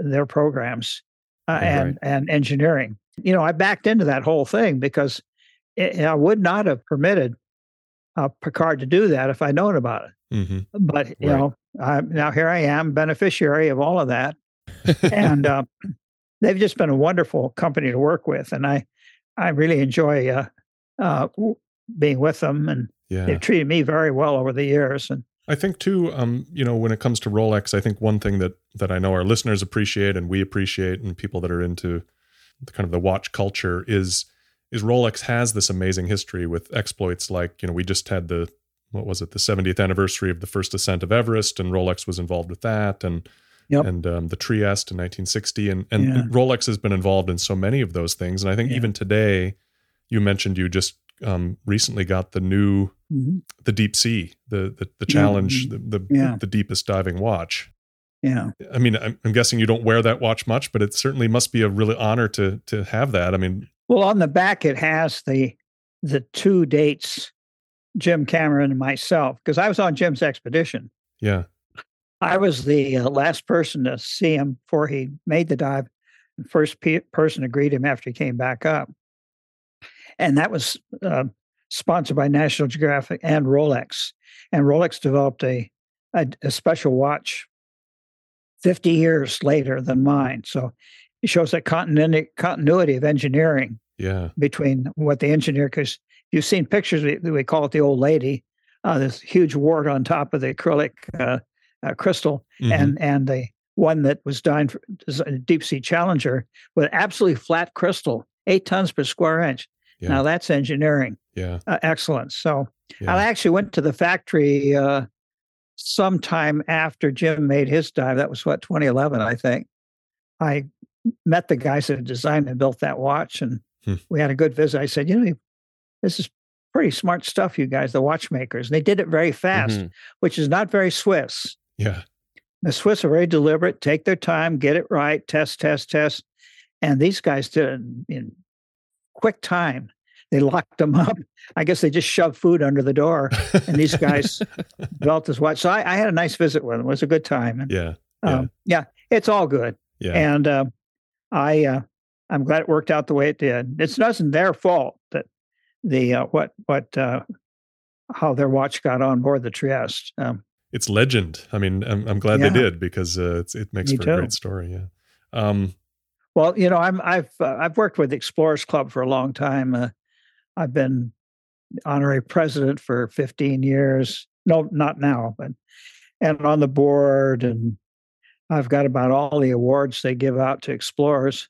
their programs uh, and and engineering. You know, I backed into that whole thing because it, I would not have permitted uh, Piccard to do that if I'd known about it. hmm But you Right. know, I, now here I am, beneficiary of all of that and uh, they've just been a wonderful company to work with, and I I really enjoy uh, uh, being with them, and yeah they've treated me very well over the years. And I think too, um, you know, when it comes to Rolex, I think one thing that that I know our listeners appreciate and we appreciate, and people that are into the kind of the watch culture is is Rolex has this amazing history with exploits like you know we just had the what was it the 70th anniversary of the first ascent of Everest, and Rolex was involved with that, and Yep. and um, the Trieste in 1960, and and Yeah. Rolex has been involved in so many of those things, and I think Yeah. even today, you mentioned you just um, recently got the new the deep sea the the, the challenge the the, Yeah. the deepest diving watch yeah, i mean I'm, I'm guessing you don't wear that watch much but it certainly must be a really honor to to have that i mean well, on the back it has the the two dates, Jim Cameron and myself, because I was on Jim's expedition. Yeah. I was the uh, last person to see him before he made the dive. The first pe- person to greet him after he came back up. And that was uh, sponsored by National Geographic and Rolex. And Rolex developed a, a, a special watch 50 years later than mine. So it shows that continuity, continuity of engineering Yeah. between what the engineer, because you've seen pictures, we, we call it the old lady, uh, this huge wart on top of the acrylic uh, uh, crystal, Mhm. and and the one that was designed for a deep sea challenger with absolutely flat crystal, eight tons per square inch. Yeah. Now that's engineering yeah. uh, excellence. So Yeah. I actually went to the factory uh, sometime after Jim made his dive. That was what 2011, I think. I met the guys that designed and built that watch, and Hmm. we had a good visit. I said, "You know, this is pretty smart stuff, you guys, the watchmakers." And they did it very fast, Mhm. which is not very Swiss. Yeah. The Swiss are very deliberate, take their time, get it right, test, test, test. And these guys did it in quick time. They locked them up. I guess they just shoved food under the door and these guys developed this watch. So I, I had a nice visit with them. It was a good time. And yeah. yeah. um, yeah, it's all good. Yeah. And uh, I, uh, I'm glad it worked out the way it did. It's not their fault that the uh, what what uh, how their watch got on board the Trieste. Um, it's legend. I mean, I'm, I'm glad Yeah. they did because uh, it's, it makes Me for a great story. Yeah. Um, Well, you know, I'm I've uh, I've worked with Explorers Club for a long time. Uh, I've been honorary president for 15 years. No, not now, but and on the board, and I've got about all the awards they give out to explorers.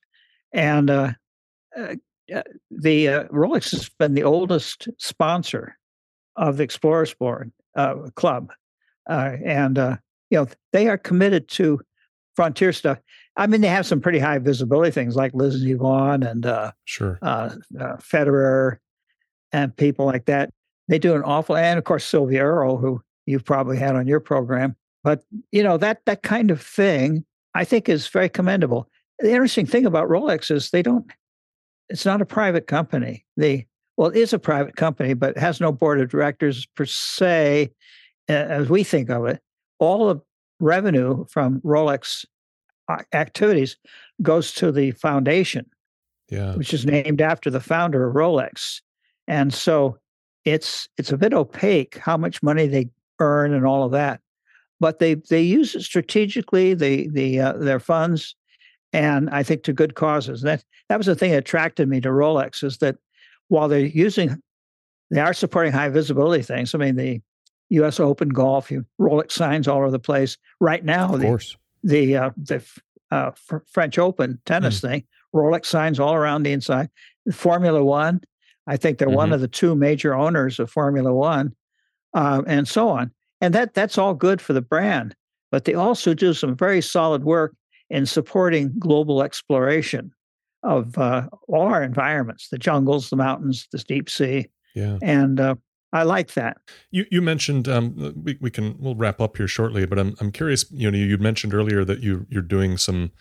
And uh, uh, the uh, Rolex has been the oldest sponsor of the Explorers Board uh, Club, and you know they are committed to frontier stuff. I mean, they have some pretty high visibility things like Liz Vaughn and uh, sure. uh, uh, Federer and people like that. They do an awful, and of course Sylvia Earle, who you've probably had on your program. But you know that that kind of thing, I think, is very commendable. The interesting thing about Rolex is they don't. It's not a private company. They well, it is a private company, but it has no board of directors per se, as we think of it. All the revenue from Rolex activities goes to the foundation Yeah. which is named after the founder of Rolex. And so it's it's a bit opaque how much money they earn and all of that. But they they use it strategically, the the uh, their funds, and I think to good causes. That that was the thing that attracted me to Rolex is that while they're using, they are supporting high visibility things. I mean the U.S. Open golf, you Rolex signs all over the place. Right now, Of course. the uh, the uh, Fr- French Open tennis thing. Rolex signs all around the inside. Formula One, I think they're one Mhm. of the two major owners of Formula One, uh, and so on. And that that's all good for the brand. But they also do some very solid work in supporting global exploration of uh, all our environments, the jungles, the mountains, the deep sea, Yeah. and uh, I like that. You you mentioned um, we we can we'll wrap up here shortly, but I'm I'm curious. You know, you mentioned earlier that you you're doing some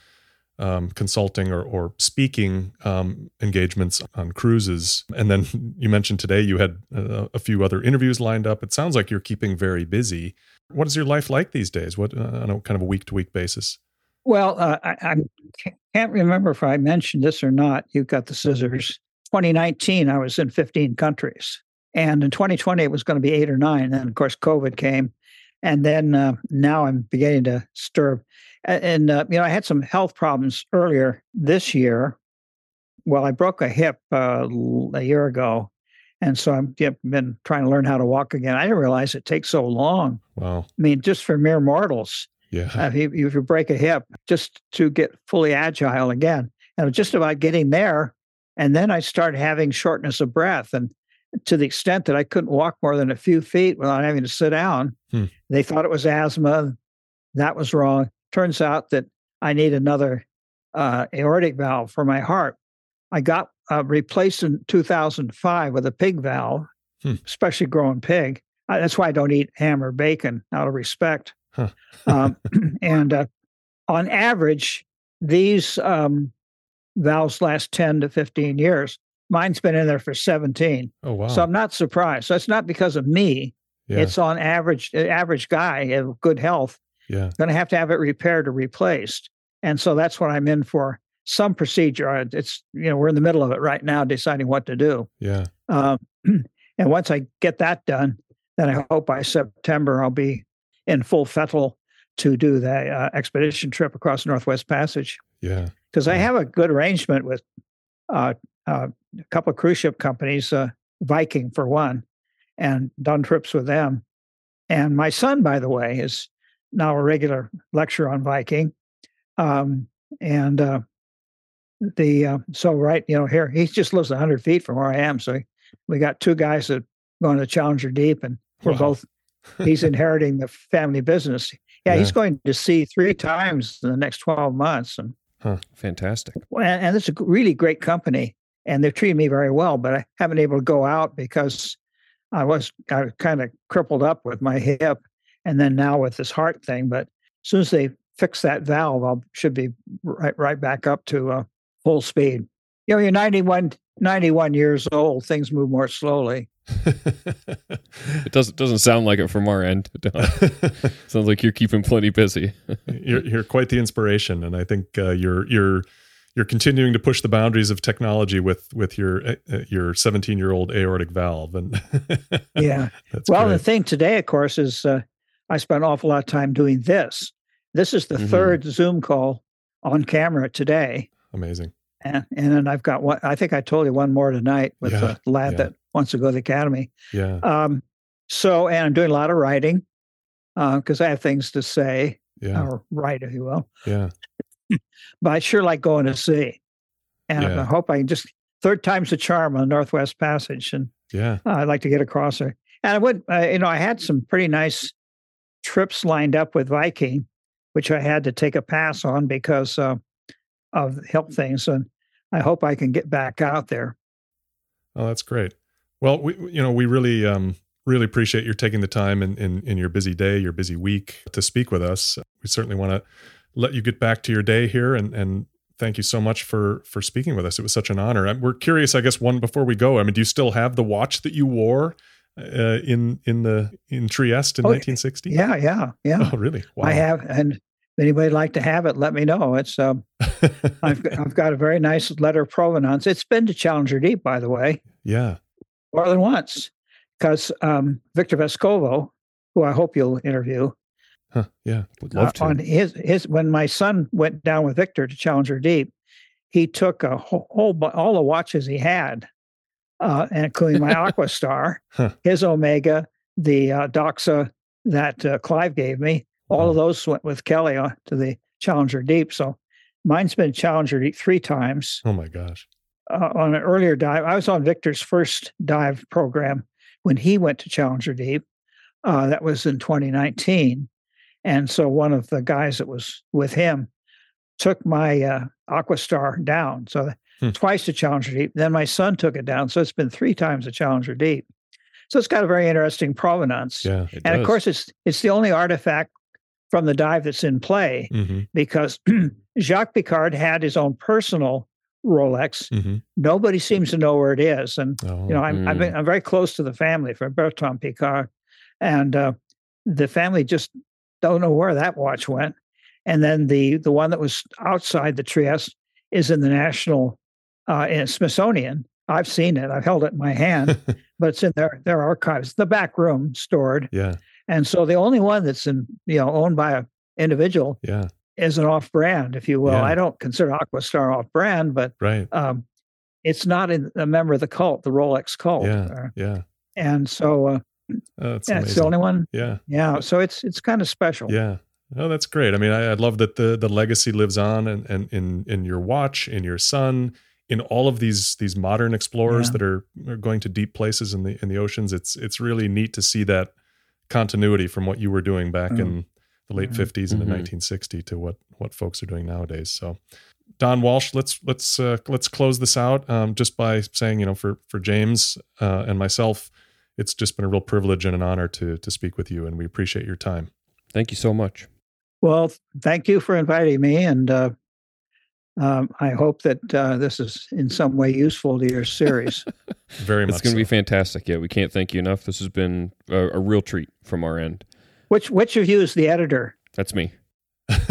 um, consulting or or speaking um, engagements on cruises, and then you mentioned today you had uh, a few other interviews lined up. It sounds like you're keeping very busy. What is your life like these days? What uh, on a kind of a week to week basis? Well, uh, I, I can't remember if I mentioned this or not. You've got the scissors. 2019, I was in 15 countries. And in 2020, it was going to be eight or nine. And of course, COVID came. And then uh, now I'm beginning to stir. And, uh, you know, I had some health problems earlier this year. Well, I broke a hip uh, a year ago. And so I've been trying to learn how to walk again. I didn't realize it takes so long. Wow. I mean, just for mere mortals, Yeah. uh, if, you, if you break a hip, just to get fully agile again. And was just about getting there. And then I started having shortness of breath. And to the extent that I couldn't walk more than a few feet without having to sit down, Hmm. they thought it was asthma. That was wrong. Turns out that I need another uh, aortic valve for my heart. I got uh, replaced in 2005 with a pig valve, Hmm. especially growing pig. Uh, that's why I don't eat ham or bacon out of respect. Huh. um, and uh, on average, these um, valves last 10 to 15 years. Mine's been in there for 17. Oh wow. So I'm not surprised. So it's not because of me. yeah. It's on average, uh, average guy of good health, yeah. going to have to have it repaired or replaced. And so that's what I'm in for some procedure. Uh, It's, you know, we're in the middle of it right now, deciding what to do. Yeah. Um, and once I get that done, then I hope by September I'll be in full fettle to do the uh, expedition trip across Northwest Passage Yeah. because I have a good arrangement with a couple of cruise ship companies, uh, Viking for one, and done trips with them. And my son, by the way, is now a regular lecturer on Viking. Um, and uh, the uh, so right, you know, here he just lives hundred feet from where I am. So we got two guys that going to Challenger Deep, and we're Wow. both. He's inheriting the family business. Yeah, he's going to sea three times in the next twelve months, and Fantastic. well, and, and it's a really great company, and they've treated me very well. But I haven't been able to go out because I was I kind of crippled up with my hip, and then now with this heart thing. But as soon as they fix that valve, I should be right right back up to uh, full speed. You know, you're 91, 91 years old. Things move more slowly. It doesn't doesn't sound like it from our end. Sounds like you're keeping plenty busy. you're you're quite the inspiration, and I think uh, you're you're you're continuing to push the boundaries of technology with with your uh, your 17 year old aortic valve, and Yeah. well, great. the thing today, of course, is uh, I spent an awful lot of time doing this. This is the Mhm. third Zoom call on camera today. amazing. And, and then I've got one, I think I told you one more tonight with Yeah, the lad yeah. that wants to go to the academy. Yeah, Um, so, and I'm doing a lot of writing because I have things to say yeah, or write, if you will. yeah, But I sure like going to sea. And Yeah. I hope I can just, third time's the charm on the Northwest Passage. And yeah. uh, I'd like to get across there. And I would, uh, you know, I had some pretty nice trips lined up with Viking, which I had to take a pass on because uh, of health things. And I hope I can get back out there. Oh, that's great. Well, we you know we really um really appreciate your taking the time in in, in your busy day, your busy week to speak with us. We certainly want to let you get back to your day here, and and thank you so much for for speaking with us. It was such an honor. We're curious, I guess, one before we go. I mean, do you still have the watch that you wore uh, in in the in Trieste in Oh, 1960? Yeah, yeah, yeah. Oh, really? Wow. I have. And if anybody'd like to have it, let me know. It's, um, I've, got- I've got a very nice letter of provenance. It's been to Challenger Deep, by the way. yeah. more than once because um, Victor Vescovo, who I hope you'll interview, Huh. Yeah. Would love uh, to. on his his when my son went down with Victor to Challenger Deep, he took a whole, whole all the watches he had, uh, and including my Aquastar, Huh. his Omega, the uh, Doxa that uh, Clive gave me. All of those went with Kelly uh, to the Challenger Deep. So mine's been Challenger Deep three times Oh my gosh. uh, on an earlier dive. I was on Victor's first dive program when he went to Challenger Deep. Uh, that was in 2019. And so one of the guys that was with him took my uh, Aquastar down. So Hmm. twice to Challenger Deep. Then my son took it down. So it's been three times to Challenger Deep. So it's got a very interesting provenance. Yeah. And does. of course, it's it's the only artifact from the dive that's in play hmm because Jacques Piccard had his own personal Rolex. Hmm nobody seems to know where it is. And Oh. you know i'm I've been, i'm very close to the family for Bertrand Piccard. And uh, the family just don't know where that watch went. And then the the one that was outside the trieste is in the national uh in smithsonian. I've seen it. I've held it in my hand but it's in their their archives. The back room stored. Yeah. And so the only one that's in you know owned by a individual Yeah. is an off brand if you will Yeah. i don't consider aquastar off brand but Right. um, it's not in, a member of the cult, the Rolex cult. Yeah. Uh, Yeah. and so uh, Oh, yeah, it's the only one. Yeah. Yeah. So it's it's kind of special. Yeah. Oh, that's great. I mean, I, I love that the the legacy lives on and, and in in your watch, in your son, in all of these these modern explorers Yeah. that are, are going to deep places in the in the oceans. It's it's really neat to see that continuity from what you were doing back Mm. in the late Mhm. 50s and Mhm. the 1960 to what what folks are doing nowadays. So Don Walsh, let's let's uh, let's close this out um, just by saying, you know, for for James uh, and myself, it's just been a real privilege and an honor to to speak with you, and we appreciate your time. Thank you so much. Well, thank you for inviting me, and uh, um, I hope that uh, this is in some way useful to your series. Very much. It's going to so. be fantastic. Yeah, we can't thank you enough. This has been a, a real treat from our end. which which of you is the editor? That's me.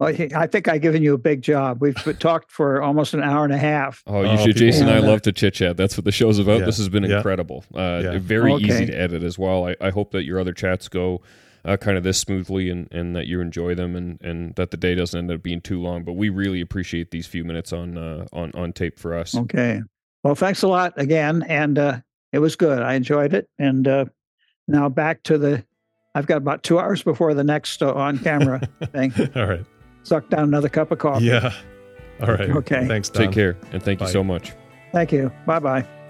Well, I think I've given you a big job. We've talked for almost an hour and a half. Oh, you Oh, should. Jason and I love love to chit chat. That's what the show's about. Yeah. This has been Yeah. incredible. Uh, Yeah. Very Okay. easy to edit as well. I, I hope that your other chats go uh, kind of this smoothly and, and that you enjoy them and, and that the day doesn't end up being too long. But we really appreciate these few minutes on uh, on on tape for us. Okay. Well, thanks a lot again, and uh, it was good. I enjoyed it, and uh, now back to the. I've got about two hours before the next uh, on camera thing. All right. Suck down another cup of coffee. Yeah. All right. Okay. Thanks, Don. Take care and thank you so much. Thank you. Bye bye.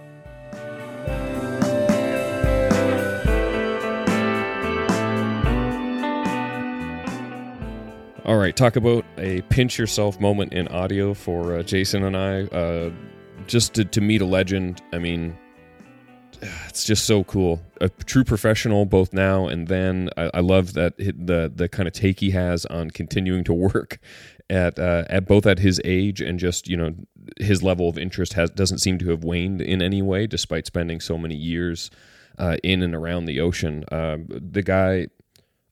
All right, talk about a pinch yourself moment in audio for uh, Jason and I. Uh, just to, to meet a legend. I mean, it's just so cool. A true professional, both now and then. I, I love that the the kind of take he has on continuing to work at uh, at both at his age and just you know his level of interest has doesn't seem to have waned in any way, despite spending so many years uh, in and around the ocean. Um, the guy.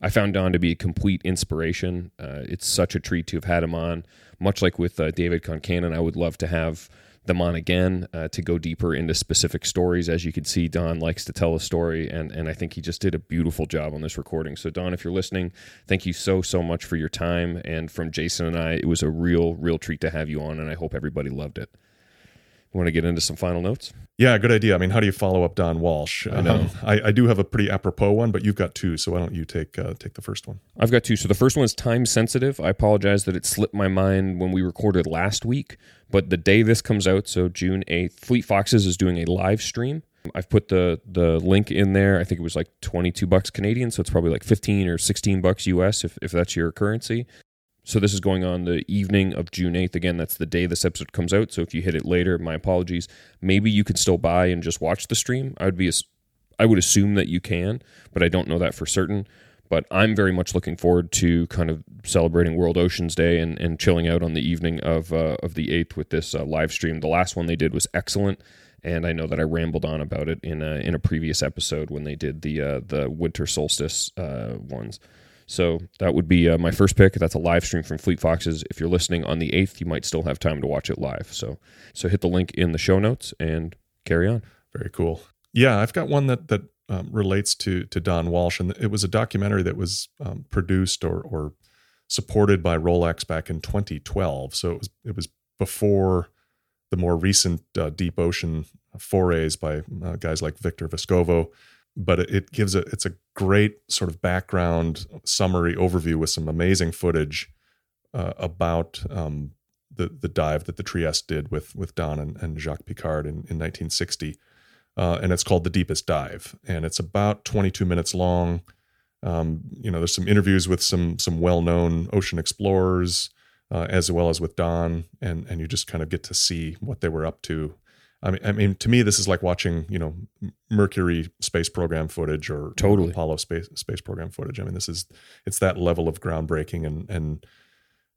I found Don to be a complete inspiration. Uh, it's such a treat to have had him on. Much like with uh, David Concannon, I would love to have them on again uh, to go deeper into specific stories. As you can see, Don likes to tell a story, and, and I think he just did a beautiful job on this recording. So, Don, if you're listening, thank you so, so much for your time. And from Jason and I, it was a real, real treat to have you on, and I hope everybody loved it. Want to get into some final notes? Yeah, good idea. I mean, how do you follow up Don Walsh? I know. Um, I, I do have a pretty apropos one, but you've got two, so why don't you take uh, take the first one? I've got two. So the first one is time sensitive. I apologize that it slipped my mind when we recorded last week, but the day this comes out, so June 8th, Fleet Foxes is doing a live stream. I've put the the link in there. I think it was like 22 bucks Canadian, so it's probably like 15 or 16 bucks US if, if that's your currency. So this is going on the evening of June 8th. Again, that's the day this episode comes out. So if you hit it later, my apologies. Maybe you could still buy and just watch the stream. I would be I would assume that you can, but I don't know that for certain. But I'm very much looking forward to kind of celebrating World Oceans Day and, and chilling out on the evening of uh, of the 8th with this uh, live stream. The last one they did was excellent, and I know that I rambled on about it in a, in a previous episode when they did the uh, the winter solstice uh, ones. So that would be uh, my first pick. That's a live stream from Fleet Foxes. If you're listening on the 8th, you might still have time to watch it live. So so hit the link in the show notes and carry on. Very cool. Yeah, I've got one that that um, relates to to Don Walsh, and it was a documentary that was um, produced or or supported by Rolex back in 2012. So it was it was before the more recent uh, deep ocean forays by uh, guys like Victor Vescovo. But it, gives a it's a great sort of background summary overview with some amazing footage uh, about um, the the dive that the Trieste did with with Don and, and Jacques Piccard in, in 1960 uh, and it's called The Deepest Dive, and it's about 22 minutes long. Um, you know, there's some interviews with some some well-known ocean explorers, uh, as well as with Don, and and you just kind of get to see what they were up to. I mean, I mean, to me, this is like watching you know Mercury space program footage or Totally. Apollo space space program footage. I mean, this is it's that level of groundbreaking and and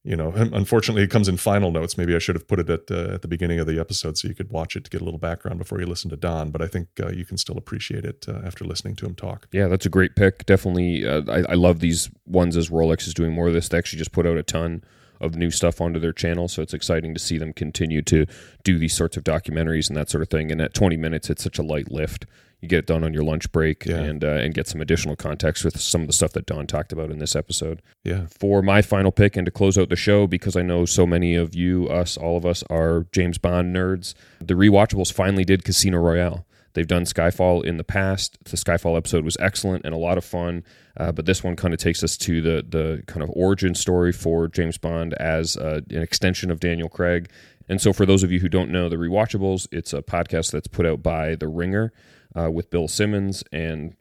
you know unfortunately it comes in final notes maybe i should have put it at, uh, at the beginning of the episode so you could watch it to get a little background before you listen to don but i think uh, you can still appreciate it uh, after listening to him talk Yeah, that's a great pick. Definitely, uh, I, I love these ones as Rolex is doing more of this. They actually just put out a ton of new stuff onto their channel, so it's exciting to see them continue to do these sorts of documentaries and that sort of thing. And at 20 minutes, it's such a light lift. You get it done on your lunch break Yeah. and uh, and get some additional context with some of the stuff that Don talked about in this episode. yeah For my final pick and to close out the show, because I know so many of you, us, all of us, are James Bond nerds, the rewatchables finally did Casino Royale. They've done Skyfall in the past. The Skyfall episode was excellent and a lot of fun, uh, but this one kind of takes us to the the kind of origin story for James Bond as uh, an extension of Daniel Craig. And so, for those of you who don't know, the rewatchables, it's a podcast that's put out by The Ringer uh, with Bill Simmons and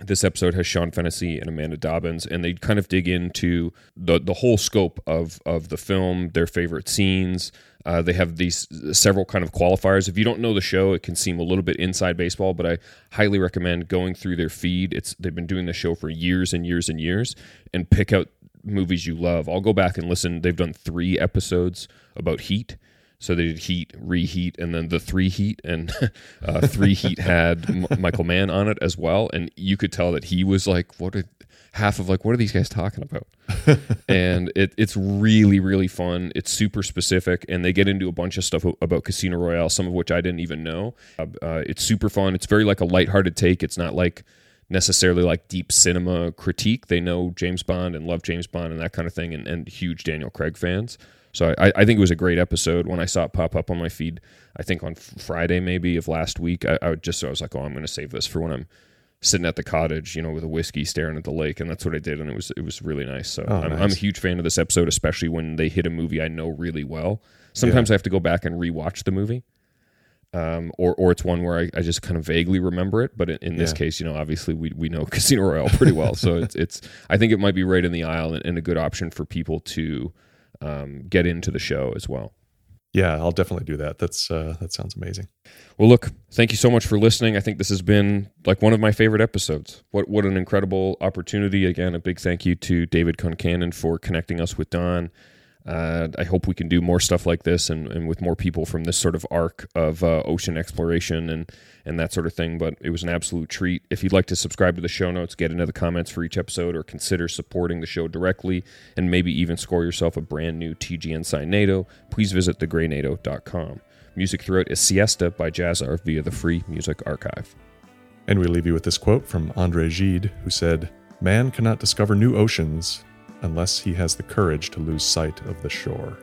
this episode has Sean Fennessy and Amanda Dobbins, and they kind of dig into the the whole scope of of the film, their favorite scenes. Uh, they have these several kind of qualifiers. If you don't know the show, it can seem a little bit inside baseball, but I highly recommend going through their feed. It's they've been doing the show for years and years and years, and pick out movies you love. I'll go back and listen. They've done three episodes about Heat. So they did Heat, Reheat, and then the Three Heat, and uh, Three Heat had M- Michael Mann on it as well, and you could tell that he was like, "What are half of like what are these guys talking about?" and it, it's really really fun. It's super specific, and they get into a bunch of stuff about Casino Royale, some of which I didn't even know. Uh, uh, it's super fun. It's very like a lighthearted take. It's not like necessarily like deep cinema critique. They know James Bond and love James Bond and that kind of thing, and, and huge Daniel Craig fans. So I, I think it was a great episode. When I saw it pop up on my feed, I think on Friday maybe of last week, I, I just I was like, oh, I'm going to save this for when I'm sitting at the cottage, you know, with a whiskey, staring at the lake, and that's what I did, and it was it was really nice. So Oh, I'm, nice. I'm a huge fan of this episode, especially when they hit a movie I know really well. Sometimes I have to go back and rewatch the movie. Um, or, or it's one where I, I just kind of vaguely remember it, but in, in this Yeah. case, you know, obviously we, we know Casino Royale pretty well, so it's it's. I think it might be right in the aisle and, and a good option for people to um, get into the show as well. Yeah, I'll definitely do that. That's uh, that sounds amazing. Well, look, thank you so much for listening. I think this has been like one of my favorite episodes. What what an incredible opportunity! Again, a big thank you to David Concannon for connecting us with Don. Uh, I hope we can do more stuff like this and, and with more people from this sort of arc of uh, ocean exploration and and that sort of thing. But it was an absolute treat. If you'd like to subscribe to the show notes, get into the comments for each episode, or consider supporting the show directly, and maybe even score yourself a brand new TGN sign NATO, please visit thegreynato.com. Music throughout is Siesta by Jahzzar via the Free Music Archive. And we leave you with this quote from Andre Gide, who said, Man cannot discover new oceans unless he has the courage to lose sight of the shore.